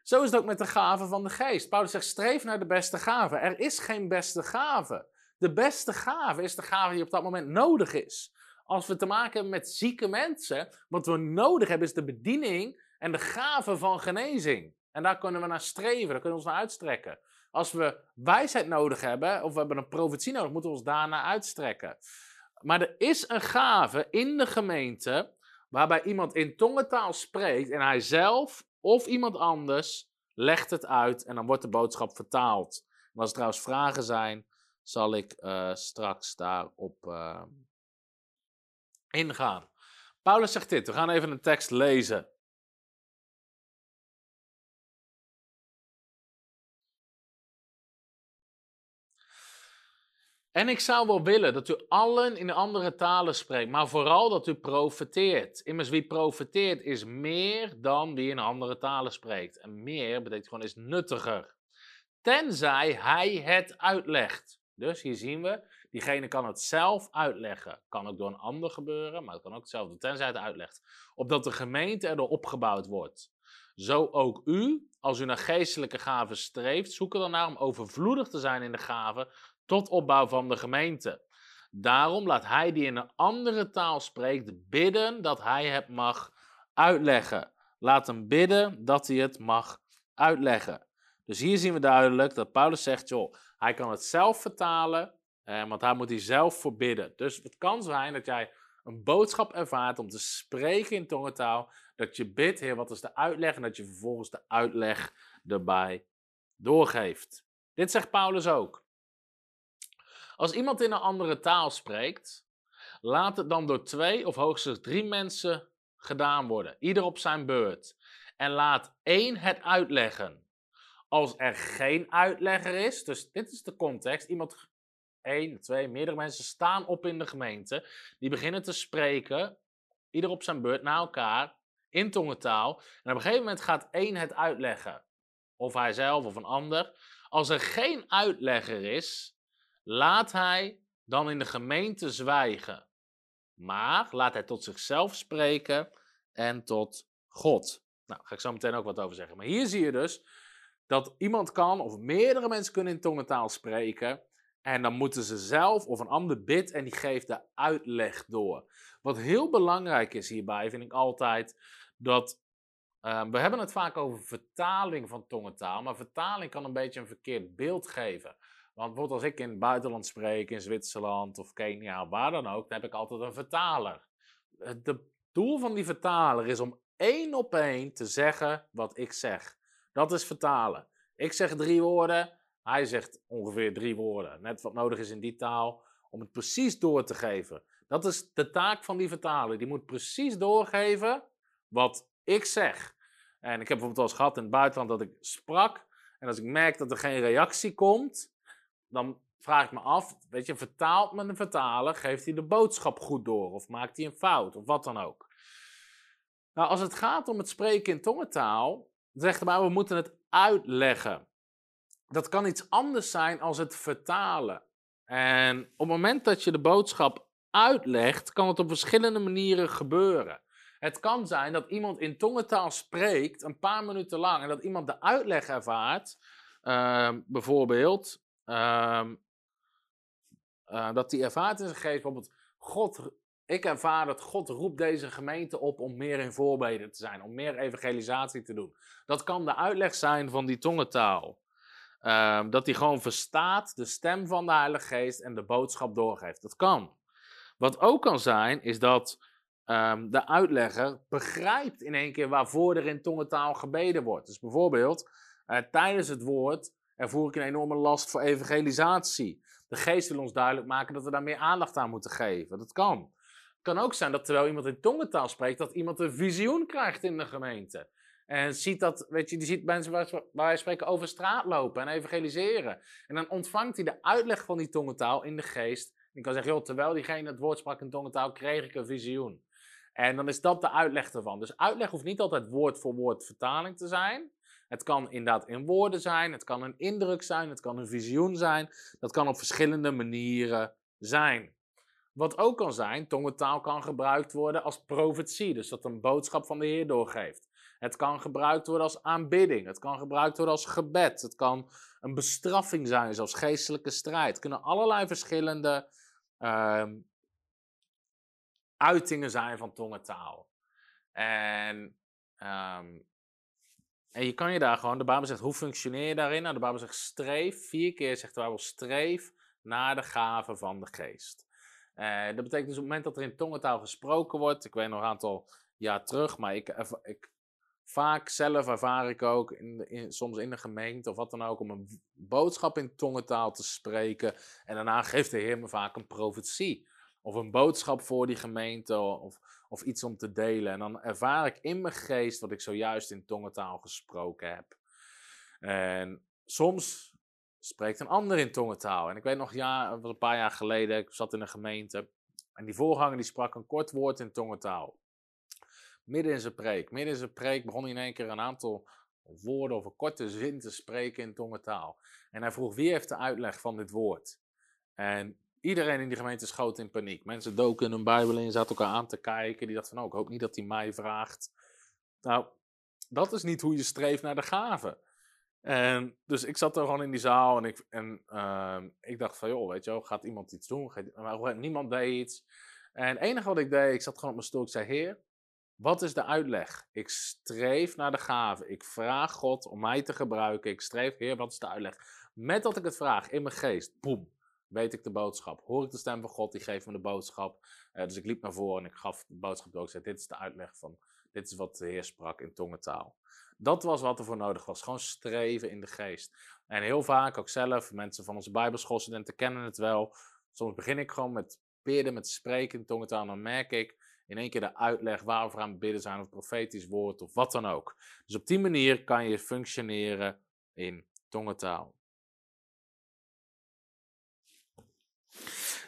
Speaker 2: Zo is het ook met de gaven van de geest. Paulus zegt, streef naar de beste gave. Er is geen beste gave. De beste gave is de gave die op dat moment nodig is. Als we te maken hebben met zieke mensen, wat we nodig hebben is de bediening en de gave van genezing. En daar kunnen we naar streven, daar kunnen we ons naar uitstrekken. Als we wijsheid nodig hebben, of we hebben een profetie nodig, moeten we ons daarna uitstrekken. Maar er is een gave in de gemeente waarbij iemand in tongentaal spreekt en hij zelf of iemand anders legt het uit en dan wordt de boodschap vertaald. Als er trouwens vragen zijn, zal ik uh, straks daarop uh, ingaan. Paulus zegt dit, we gaan even een tekst lezen. En ik zou wel willen dat u allen in andere talen spreekt, maar vooral dat u profeteert. Immers wie profeteert is meer dan wie in andere talen spreekt. En meer betekent gewoon is nuttiger. Tenzij hij het uitlegt. Dus hier zien we, diegene kan het zelf uitleggen. Kan ook door een ander gebeuren, maar het kan ook hetzelfde, tenzij het uitlegt. Opdat de gemeente erdoor opgebouwd wordt. Zo ook u, als u naar geestelijke gaven streeft, zoek er dan naar om overvloedig te zijn in de gaven tot opbouw van de gemeente. Daarom laat hij die in een andere taal spreekt bidden dat hij het mag uitleggen. Laat hem bidden dat hij het mag uitleggen. Dus hier zien we duidelijk dat Paulus zegt, joh, hij kan het zelf vertalen, eh, want daar moet hij zelf voor bidden. Dus het kan zijn dat jij een boodschap ervaart om te spreken in tongentaal, dat je bidt, Heer, wat is de uitleg, en dat je vervolgens de uitleg erbij doorgeeft. Dit zegt Paulus ook. Als iemand in een andere taal spreekt, laat het dan door twee of hoogstens drie mensen gedaan worden, ieder op zijn beurt. En laat één het uitleggen. Als er geen uitlegger is, dus dit is de context, iemand, één, twee, meerdere mensen staan op in de gemeente, die beginnen te spreken, ieder op zijn beurt, naar elkaar, in tongentaal. En op een gegeven moment gaat één het uitleggen. Of hij zelf of een ander. Als er geen uitlegger is, Laat hij dan in de gemeente zwijgen, maar laat hij tot zichzelf spreken en tot God. Nou, daar ga ik zo meteen ook wat over zeggen. Maar hier zie je dus dat iemand kan, of meerdere mensen kunnen in tongentaal spreken. En dan moeten ze zelf of een ander bid en die geeft de uitleg door. Wat heel belangrijk is hierbij, vind ik altijd, dat uh, we hebben het vaak over vertaling van tongentaal, maar vertaling kan een beetje een verkeerd beeld geven. Want bijvoorbeeld als ik in het buitenland spreek, in Zwitserland of Kenia, waar dan ook, dan heb ik altijd een vertaler. Het doel van die vertaler is om één op één te zeggen wat ik zeg. Dat is vertalen. Ik zeg drie woorden, hij zegt ongeveer drie woorden. Net wat nodig is in die taal om het precies door te geven. Dat is de taak van die vertaler. Die moet precies doorgeven wat ik zeg. En ik heb bijvoorbeeld wel eens gehad in het buitenland dat ik sprak En als ik merk dat er geen reactie komt, dan vraag ik me af, weet je, vertaalt de vertaler, geeft hij de boodschap goed door of maakt hij een fout of wat dan ook. Nou, als het gaat om het spreken in tongentaal, zegt de Bijbel, we moeten het uitleggen. Dat kan iets anders zijn als het vertalen. En op het moment dat je de boodschap uitlegt, kan het op verschillende manieren gebeuren. Het kan zijn dat iemand in tongentaal spreekt een paar minuten lang en dat iemand de uitleg ervaart. Ehm, bijvoorbeeld, ehm, eh, dat die ervaart in zijn geest, bijvoorbeeld, God, ik ervaar dat God roept deze gemeente op om meer in voorbeden te zijn, om meer evangelisatie te doen. Dat kan de uitleg zijn van die tongentaal. Ehm, dat hij gewoon verstaat de stem van de Heilige Geest en de boodschap doorgeeft. Dat kan. Wat ook kan zijn, is dat um, de uitlegger begrijpt in één keer waarvoor er in tongentaal gebeden wordt. Dus bijvoorbeeld, uh, tijdens het woord ervoer ik een enorme last voor evangelisatie. De geest wil ons duidelijk maken dat we daar meer aandacht aan moeten geven. Dat kan. Het kan ook zijn dat terwijl iemand in tongentaal spreekt, dat iemand een visioen krijgt in de gemeente. En ziet dat, weet je, die ziet mensen waar, waar wij spreken over straat lopen en evangeliseren. En dan ontvangt hij de uitleg van die tongentaal in de geest. En kan zeggen, joh, terwijl diegene het woord sprak in tongentaal, kreeg ik een visioen. En dan is dat de uitleg ervan. Dus uitleg hoeft niet altijd woord voor woord vertaling te zijn. Het kan inderdaad in woorden zijn, het kan een indruk zijn, het kan een visioen zijn. Dat kan op verschillende manieren zijn. Wat ook kan zijn, tongentaal kan gebruikt worden als profetie, dus dat een boodschap van de Heer doorgeeft. Het kan gebruikt worden als aanbidding, het kan gebruikt worden als gebed, het kan een bestraffing zijn, zoals geestelijke strijd. Het kunnen allerlei verschillende uh, uitingen zijn van tongentaal. En, um, en je kan je daar gewoon, de Bijbel zegt, hoe functioneer je daarin? Nou, de Bijbel zegt streef, vier keer zegt de Bijbel streef naar de gave van de geest. Uh, dat betekent dus op het moment dat er in tongentaal gesproken wordt, ik weet nog een aantal jaar terug, maar ik, ik vaak zelf ervaar ik ook, in, soms in de gemeente of wat dan ook, om een boodschap in tongentaal te spreken. En daarna geeft de Heer me vaak een profetie. Of een boodschap voor die gemeente of, of iets om te delen. En dan ervaar ik in mijn geest wat ik zojuist in tongentaal gesproken heb. En soms spreekt een ander in tongentaal. En ik weet nog, ja, een paar jaar geleden, ik zat in een gemeente. En die voorganger die sprak een kort woord in tongentaal. Midden in zijn preek. Midden in zijn preek begon hij in één keer een aantal woorden of een korte zin te spreken in tongentaal. En hij vroeg, wie heeft de uitleg van dit woord? En Iedereen in die gemeente schoot in paniek. Mensen doken hun Bijbel in, zaten elkaar aan te kijken. Die dachten van, oh, ik hoop niet dat hij mij vraagt. Nou, dat is niet hoe je streeft naar de gave. En dus ik zat er gewoon in die zaal en ik, en, uh, ik dacht van, joh, weet je wel, gaat iemand iets doen? Maar niemand deed iets. En het enige wat ik deed, ik zat gewoon op mijn stoel, ik zei, heer, wat is de uitleg? Ik streef naar de gave. Ik vraag God om mij te gebruiken. Ik streef, heer, wat is de uitleg? Met dat ik het vraag in mijn geest, boem, weet ik de boodschap. Hoor ik de stem van God, die geeft me de boodschap. Uh, dus ik liep naar voren en ik gaf de boodschap door. Ik zei, dit is de uitleg van, dit is wat de Heer sprak in tongentaal. Dat was wat er voor nodig was. Gewoon streven in de geest. En heel vaak, ook zelf, mensen van onze bijbelschoolstudenten kennen het wel. Soms begin ik gewoon met bidden, met spreken in tongentaal. En dan merk ik in één keer de uitleg waarover aan het bidden zijn. Of profetisch woord of wat dan ook. Dus op die manier kan je functioneren in tongentaal.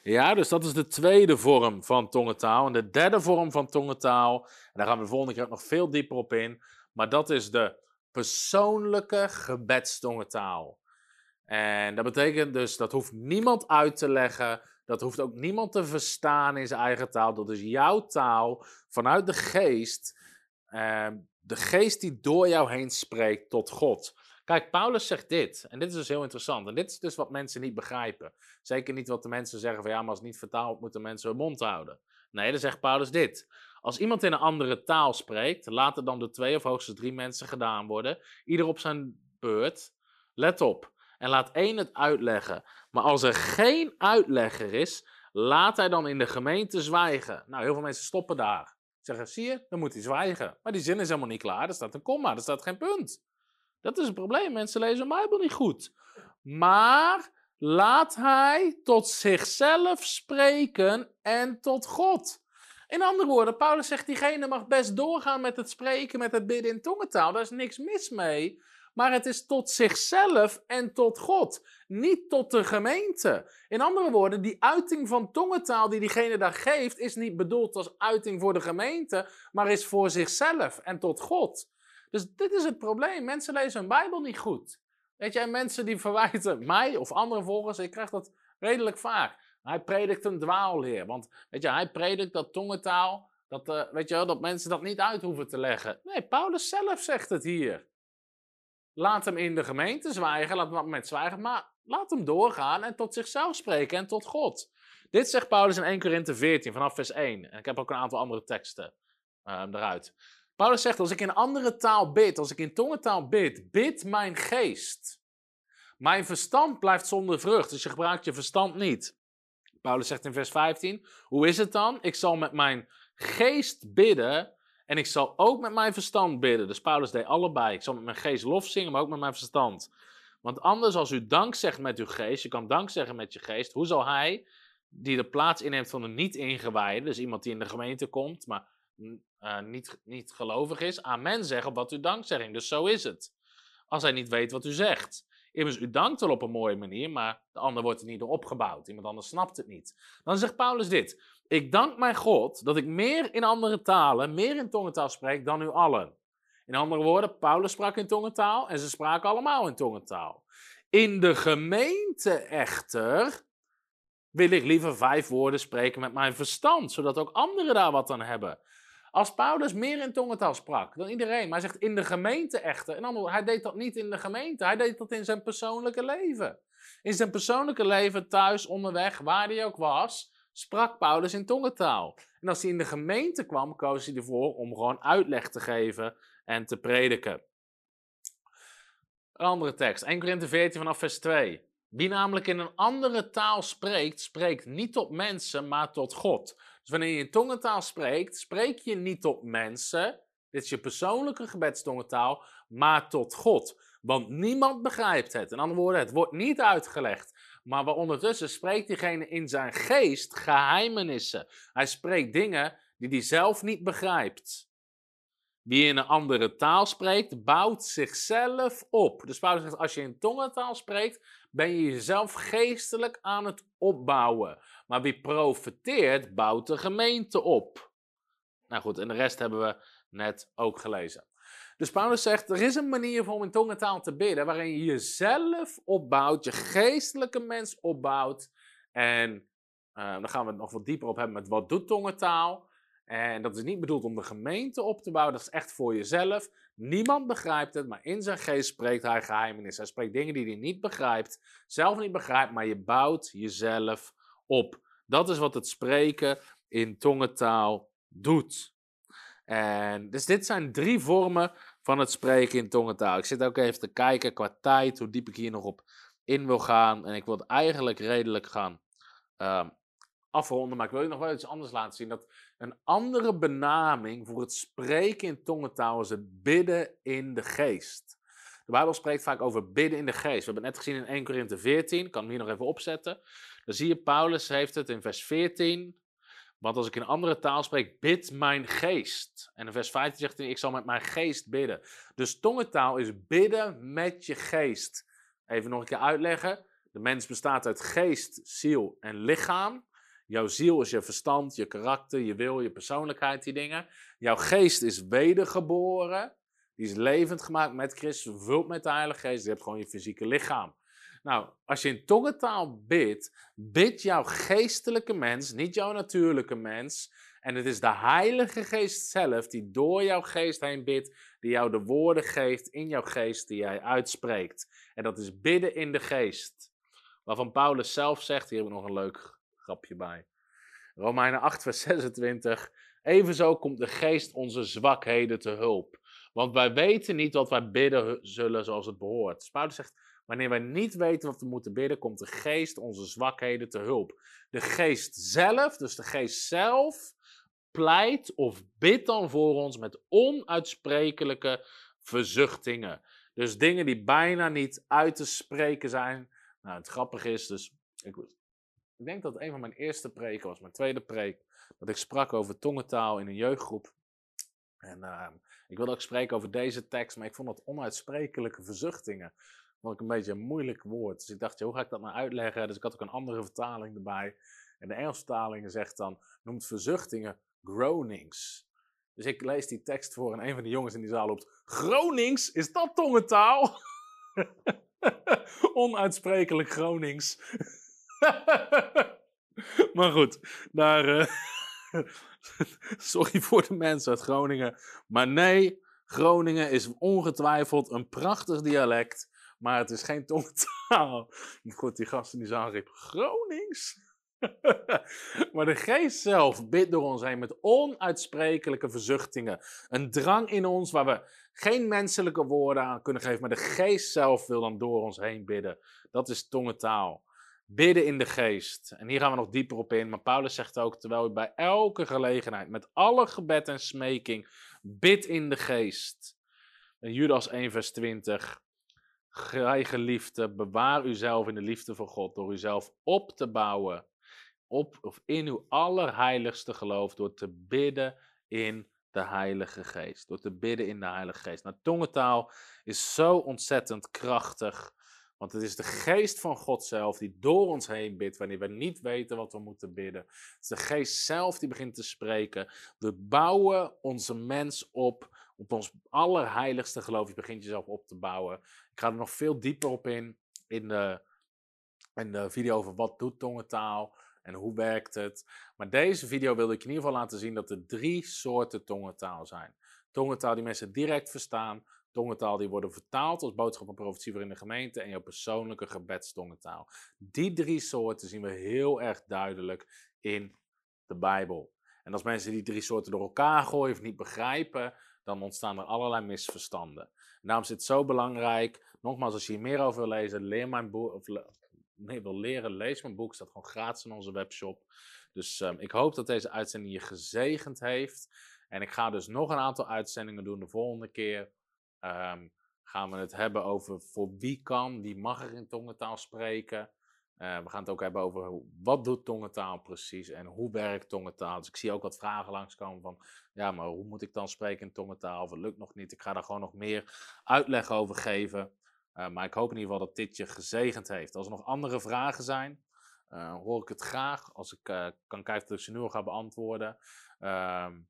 Speaker 2: Ja, dus dat is de tweede vorm van tongentaal. En de derde vorm van tongentaal, en daar gaan we de volgende keer ook nog veel dieper op in, maar dat is de persoonlijke gebedstongentaal. En dat betekent dus, dat hoeft niemand uit te leggen, dat hoeft ook niemand te verstaan in zijn eigen taal. Dat is jouw taal vanuit de geest, eh, de geest die door jou heen spreekt tot God. Kijk, Paulus zegt dit, en dit is dus heel interessant. En dit is dus wat mensen niet begrijpen. Zeker niet wat de mensen zeggen van ja, maar als het niet vertaald moeten mensen hun mond houden. Nee, dan zegt Paulus dit. Als iemand in een andere taal spreekt, laat dan door twee of hoogstens drie mensen gedaan worden, ieder op zijn beurt. Let op. En laat één het uitleggen. Maar als er geen uitlegger is, laat hij dan in de gemeente zwijgen. Nou, heel veel mensen stoppen daar. Zeggen, zie je, dan moet hij zwijgen. Maar die zin is helemaal niet klaar. Er staat een komma, er staat geen punt. Dat is een probleem. Mensen lezen de Bijbel niet goed. Maar laat hij tot zichzelf spreken en tot God. In andere woorden, Paulus zegt, diegene mag best doorgaan met het spreken, met het bidden in tongentaal. Daar is niks mis mee. Maar het is tot zichzelf en tot God, niet tot de gemeente. In andere woorden, die uiting van tongentaal die diegene daar geeft, is niet bedoeld als uiting voor de gemeente, maar is voor zichzelf en tot God. Dus dit is het probleem. Mensen lezen hun Bijbel niet goed. Weet en mensen die verwijten mij of andere volgers, ik krijg dat redelijk vaak. Hij predikt een dwaalleer. Want weet je, hij predikt dat tongentaal, dat, uh, weet je dat mensen dat niet uit hoeven te leggen. Nee, Paulus zelf zegt het hier. Laat hem in de gemeente zwijgen, laat hem met zwijgen, maar laat hem doorgaan en tot zichzelf spreken en tot God. Dit zegt Paulus in 1 Korinthe 14 vanaf vers 1. En ik heb ook een aantal andere teksten eruit. Paulus zegt, als ik in andere taal bid, als ik in tongentaal bid, bid mijn geest. Mijn verstand blijft zonder vrucht, dus je gebruikt je verstand niet. Paulus zegt in vers 15, hoe is het dan? Ik zal met mijn geest bidden en ik zal ook met mijn verstand bidden. Dus Paulus deed allebei. Ik zal met mijn geest lof zingen, maar ook met mijn verstand. Want anders als u dank zegt met uw geest, je kan dank zeggen met je geest, hoe zal hij, die de plaats inneemt van een niet-ingewijde, dus iemand die in de gemeente komt, maar uh, niet, niet gelovig is, amen zeggen op wat uw dankzegging. Dus zo is het. Als hij niet weet wat u zegt. Immers, u dankt wel op een mooie manier, maar de ander wordt er niet opgebouwd. Iemand anders snapt het niet. Dan zegt Paulus dit. Ik dank mijn God dat ik meer in andere talen, meer in tongentaal spreek dan u allen. In andere woorden, Paulus sprak in tongentaal en ze spraken allemaal in tongentaal. In de gemeente echter wil ik liever vijf woorden spreken met mijn verstand, zodat ook anderen daar wat aan hebben. Als Paulus meer in tongentaal sprak dan iedereen, maar hij zegt in de gemeente echter. En dan, hij deed dat niet in de gemeente, hij deed dat in zijn persoonlijke leven. In zijn persoonlijke leven, thuis, onderweg, waar hij ook was, sprak Paulus in tongentaal. En als hij in de gemeente kwam, koos hij ervoor om gewoon uitleg te geven en te prediken. Een andere tekst, 1 Korinthe 14 vanaf vers 2. Wie namelijk in een andere taal spreekt, spreekt niet tot mensen, maar tot God. Dus wanneer je in tongentaal spreekt, spreek je niet tot mensen, dit is je persoonlijke gebedstongentaal, maar tot God. Want niemand begrijpt het. In andere woorden, het wordt niet uitgelegd. Maar ondertussen spreekt diegene in zijn geest geheimenissen. Hij spreekt dingen die hij zelf niet begrijpt. Wie in een andere taal spreekt, bouwt zichzelf op. Dus Paulus zegt, als je in tongentaal spreekt, ben je jezelf geestelijk aan het opbouwen. Maar wie profeteert, bouwt de gemeente op. Nou goed, en de rest hebben we net ook gelezen. Dus Paulus zegt, er is een manier om in tongentaal te bidden, waarin je jezelf opbouwt, je geestelijke mens opbouwt. En uh, dan gaan we het nog wat dieper op hebben met wat doet tongentaal. En dat is niet bedoeld om de gemeente op te bouwen, dat is echt voor jezelf. Niemand begrijpt het, maar in zijn geest spreekt hij geheimenis. Hij spreekt dingen die hij niet begrijpt, zelf niet begrijpt, maar je bouwt jezelf op. Dat is wat het spreken in tongentaal doet. En dus dit zijn drie vormen van het spreken in tongentaal. Ik zit ook even te kijken qua tijd, hoe diep ik hier nog op in wil gaan. En ik wil het eigenlijk redelijk gaan uh, afronden, maar ik wil je nog wel iets anders laten zien. Dat een andere benaming voor het spreken in tongentaal is het bidden in de geest. De Bijbel spreekt vaak over bidden in de geest. We hebben het net gezien in 1 Korinthe 14. Ik kan hem hier nog even opzetten. Dan zie je, Paulus heeft het in vers 14. Want als ik in andere taal spreek, bid mijn geest. En in vers 15 zegt hij, ik zal met mijn geest bidden. Dus tongentaal is bidden met je geest. Even nog een keer uitleggen. De mens bestaat uit geest, ziel en lichaam. Jouw ziel is je verstand, je karakter, je wil, je persoonlijkheid, die dingen. Jouw geest is wedergeboren. Die is levend gemaakt met Christus, vervuld met de Heilige Geest. Je hebt gewoon je fysieke lichaam. Nou, als je in tongentaal bidt, bidt jouw geestelijke mens, niet jouw natuurlijke mens. En het is de Heilige Geest zelf die door jouw geest heen bidt, die jou de woorden geeft in jouw geest die jij uitspreekt. En dat is bidden in de geest. Waarvan Paulus zelf zegt, hier hebben we nog een leuk grapje bij. Romeinen 8, vers 26. Evenzo komt de geest onze zwakheden te hulp. Want wij weten niet wat wij bidden zullen zoals het behoort. Dus Paulus zegt, wanneer wij niet weten wat we moeten bidden, komt de geest onze zwakheden te hulp. De geest zelf, dus de geest zelf, pleit of bidt dan voor ons met onuitsprekelijke verzuchtingen. Dus dingen die bijna niet uit te spreken zijn. Nou, het grappige is dus, ik, ik denk dat een van mijn eerste preken was, mijn tweede preek, dat ik sprak over tongentaal in een jeugdgroep. En uh, Ik wilde ook spreken over deze tekst, maar ik vond dat onuitsprekelijke verzuchtingen. Vond ik een beetje een moeilijk woord. Dus ik dacht, hoe ga ik dat nou uitleggen? Dus ik had ook een andere vertaling erbij. En de Engelse vertaling zegt dan, noemt verzuchtingen groanings. Dus ik lees die tekst voor en een van de jongens in die zaal loopt, Gronings? Is dat tongentaal? Onuitsprekelijk Gronings. maar goed, daar... Uh, sorry voor de mensen uit Groningen. Maar nee, Groningen is ongetwijfeld een prachtig dialect. Maar het is geen tongentaal. Goed, die gasten die zagen Gronings? maar de geest zelf bidt door ons heen met onuitsprekelijke verzuchtingen. Een drang in ons waar we geen menselijke woorden aan kunnen geven, maar de geest zelf wil dan door ons heen bidden. Dat is tongentaal. Bidden in de geest. En hier gaan we nog dieper op in. Maar Paulus zegt ook, terwijl u bij elke gelegenheid, met alle gebed en smeking, bid in de geest. In Judas 1 vers 20. Gij geliefde, bewaar uzelf in de liefde van God door uzelf op te bouwen op of in uw allerheiligste geloof door te bidden in de Heilige Geest. Door te bidden in de Heilige Geest. Nou, tongentaal is zo ontzettend krachtig. Want het is de geest van God zelf die door ons heen bidt wanneer we niet weten wat we moeten bidden. Het is de geest zelf die begint te spreken. We bouwen onze mens op, op ons allerheiligste geloof. Je begint jezelf op te bouwen. Ik ga er nog veel dieper op in, in de, in de video over wat doet tongentaal en hoe werkt het. Maar deze video wilde ik in ieder geval laten zien dat er drie soorten tongentaal zijn. Tongentaal die mensen direct verstaan, tongentaal die worden vertaald als boodschap en profetie voor in de gemeente en jouw persoonlijke gebedstongentaal. Die drie soorten zien we heel erg duidelijk in de Bijbel. En als mensen die drie soorten door elkaar gooien of niet begrijpen, dan ontstaan er allerlei misverstanden. En daarom is het zo belangrijk, nogmaals, als je hier meer over wil lezen, leer mijn boek, of nee, wil leren, lees mijn boek. Staat gewoon gratis in onze webshop. Dus um, ik hoop dat deze uitzending je gezegend heeft. En ik ga dus nog een aantal uitzendingen doen de volgende keer. Um, gaan we het hebben over voor wie kan, wie mag er in tongentaal spreken. Uh, we gaan het ook hebben over wat doet tongentaal precies en hoe werkt tongentaal. Dus ik zie ook wat vragen langskomen van, ja, maar hoe moet ik dan spreken in tongentaal? Of het lukt nog niet. Ik ga daar gewoon nog meer uitleg over geven. Uh, maar ik hoop in ieder geval dat dit je gezegend heeft. Als er nog andere vragen zijn, uh, hoor ik het graag. Als ik kan kijken of ik ze nu al ga beantwoorden. Ehm,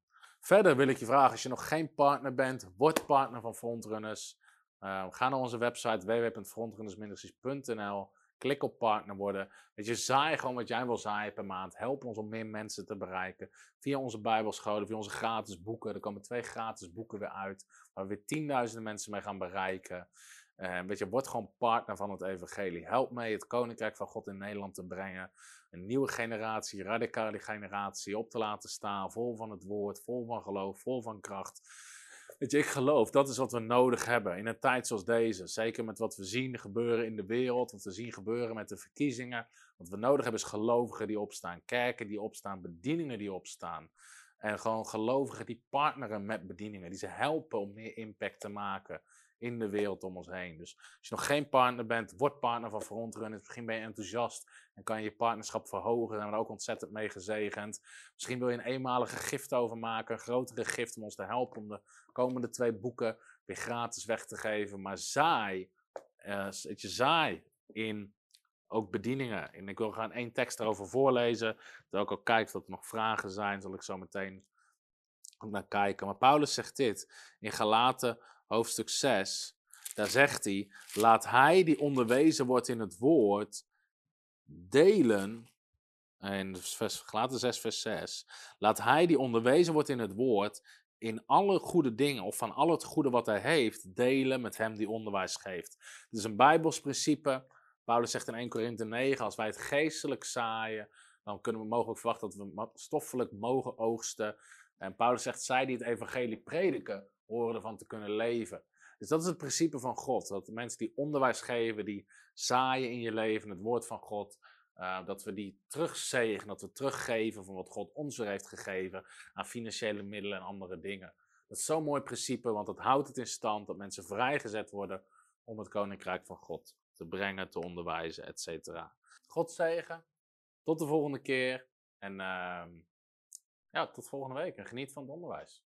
Speaker 2: verder wil ik je vragen, als je nog geen partner bent, word partner van Frontrunners. Ehm, ga naar onze website www.frontrunnersministries.nl. Klik op partner worden. Weet je, zaai gewoon wat jij wil zaaien per maand. Help ons om meer mensen te bereiken. Via onze bijbelscholen, via onze gratis boeken. Er komen twee gratis boeken weer uit. Waar we weer tienduizenden mensen mee gaan bereiken. Uh, weet je, word gewoon partner van het evangelie. Help mee het koninkrijk van God in Nederland te brengen. Een nieuwe generatie, radicale generatie op te laten staan. Vol van het woord, vol van geloof, vol van kracht. Weet je, ik geloof, dat is wat we nodig hebben in een tijd zoals deze. Zeker met wat we zien gebeuren in de wereld, wat we zien gebeuren met de verkiezingen. Wat we nodig hebben is gelovigen die opstaan, kerken die opstaan, bedieningen die opstaan. En gewoon gelovigen die partneren met bedieningen, die ze helpen om meer impact te maken in de wereld om ons heen. Dus als je nog geen partner bent, word partner van Frontrun. Misschien ben je enthousiast en kan je je partnerschap verhogen. Daar zijn we ook ontzettend mee gezegend. Misschien wil je een eenmalige gift overmaken, een grotere gift om ons te helpen om de komende twee boeken weer gratis weg te geven. Maar zaai, uh, je zaai in ook bedieningen. En ik wil gaan één tekst erover voorlezen. Terwijl ik ook kijk of er nog vragen zijn, zal ik zo meteen naar kijken. Maar Paulus zegt dit in Galaten hoofdstuk 6, daar zegt hij: Laat hij die onderwezen wordt in het woord delen. En vers, Galaten 6, vers 6. Laat hij die onderwezen wordt in het woord in alle goede dingen of van al het goede wat hij heeft, delen met hem die onderwijs geeft. Het is een Bijbels principe. Paulus zegt in 1 Korinthe 9, als wij het geestelijk zaaien, dan kunnen we mogelijk verwachten dat we stoffelijk mogen oogsten. En Paulus zegt, zij die het evangelie prediken, horen ervan te kunnen leven. Dus dat is het principe van God. Dat mensen die onderwijs geven, die zaaien in je leven, het woord van God, uh, dat we die terugzegen, dat we teruggeven van wat God ons weer heeft gegeven aan financiële middelen en andere dingen. Dat is zo'n mooi principe, want dat houdt het in stand dat mensen vrijgezet worden om het koninkrijk van God te brengen, te onderwijzen, etc. God zegen. Tot de volgende keer. En uh, ja, tot volgende week. En geniet van het onderwijs.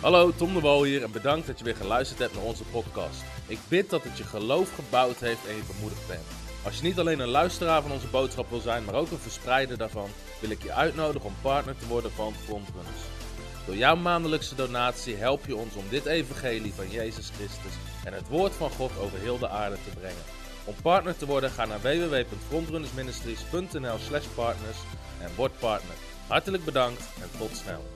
Speaker 2: Hallo, Tom de Wol hier en bedankt dat je weer geluisterd hebt naar onze podcast. Ik bid dat het je geloof gebouwd heeft en je bemoedigd bent. Als je niet alleen een luisteraar van onze boodschap wil zijn, maar ook een verspreider daarvan, wil ik je uitnodigen om partner te worden van Frontrunners. Door jouw maandelijkse donatie help je ons om dit evangelie van Jezus Christus en het woord van God over heel de aarde te brengen. Om partner te worden, ga naar www.frontrunnersministries.nl slash partners en word partner. Hartelijk bedankt en tot snel.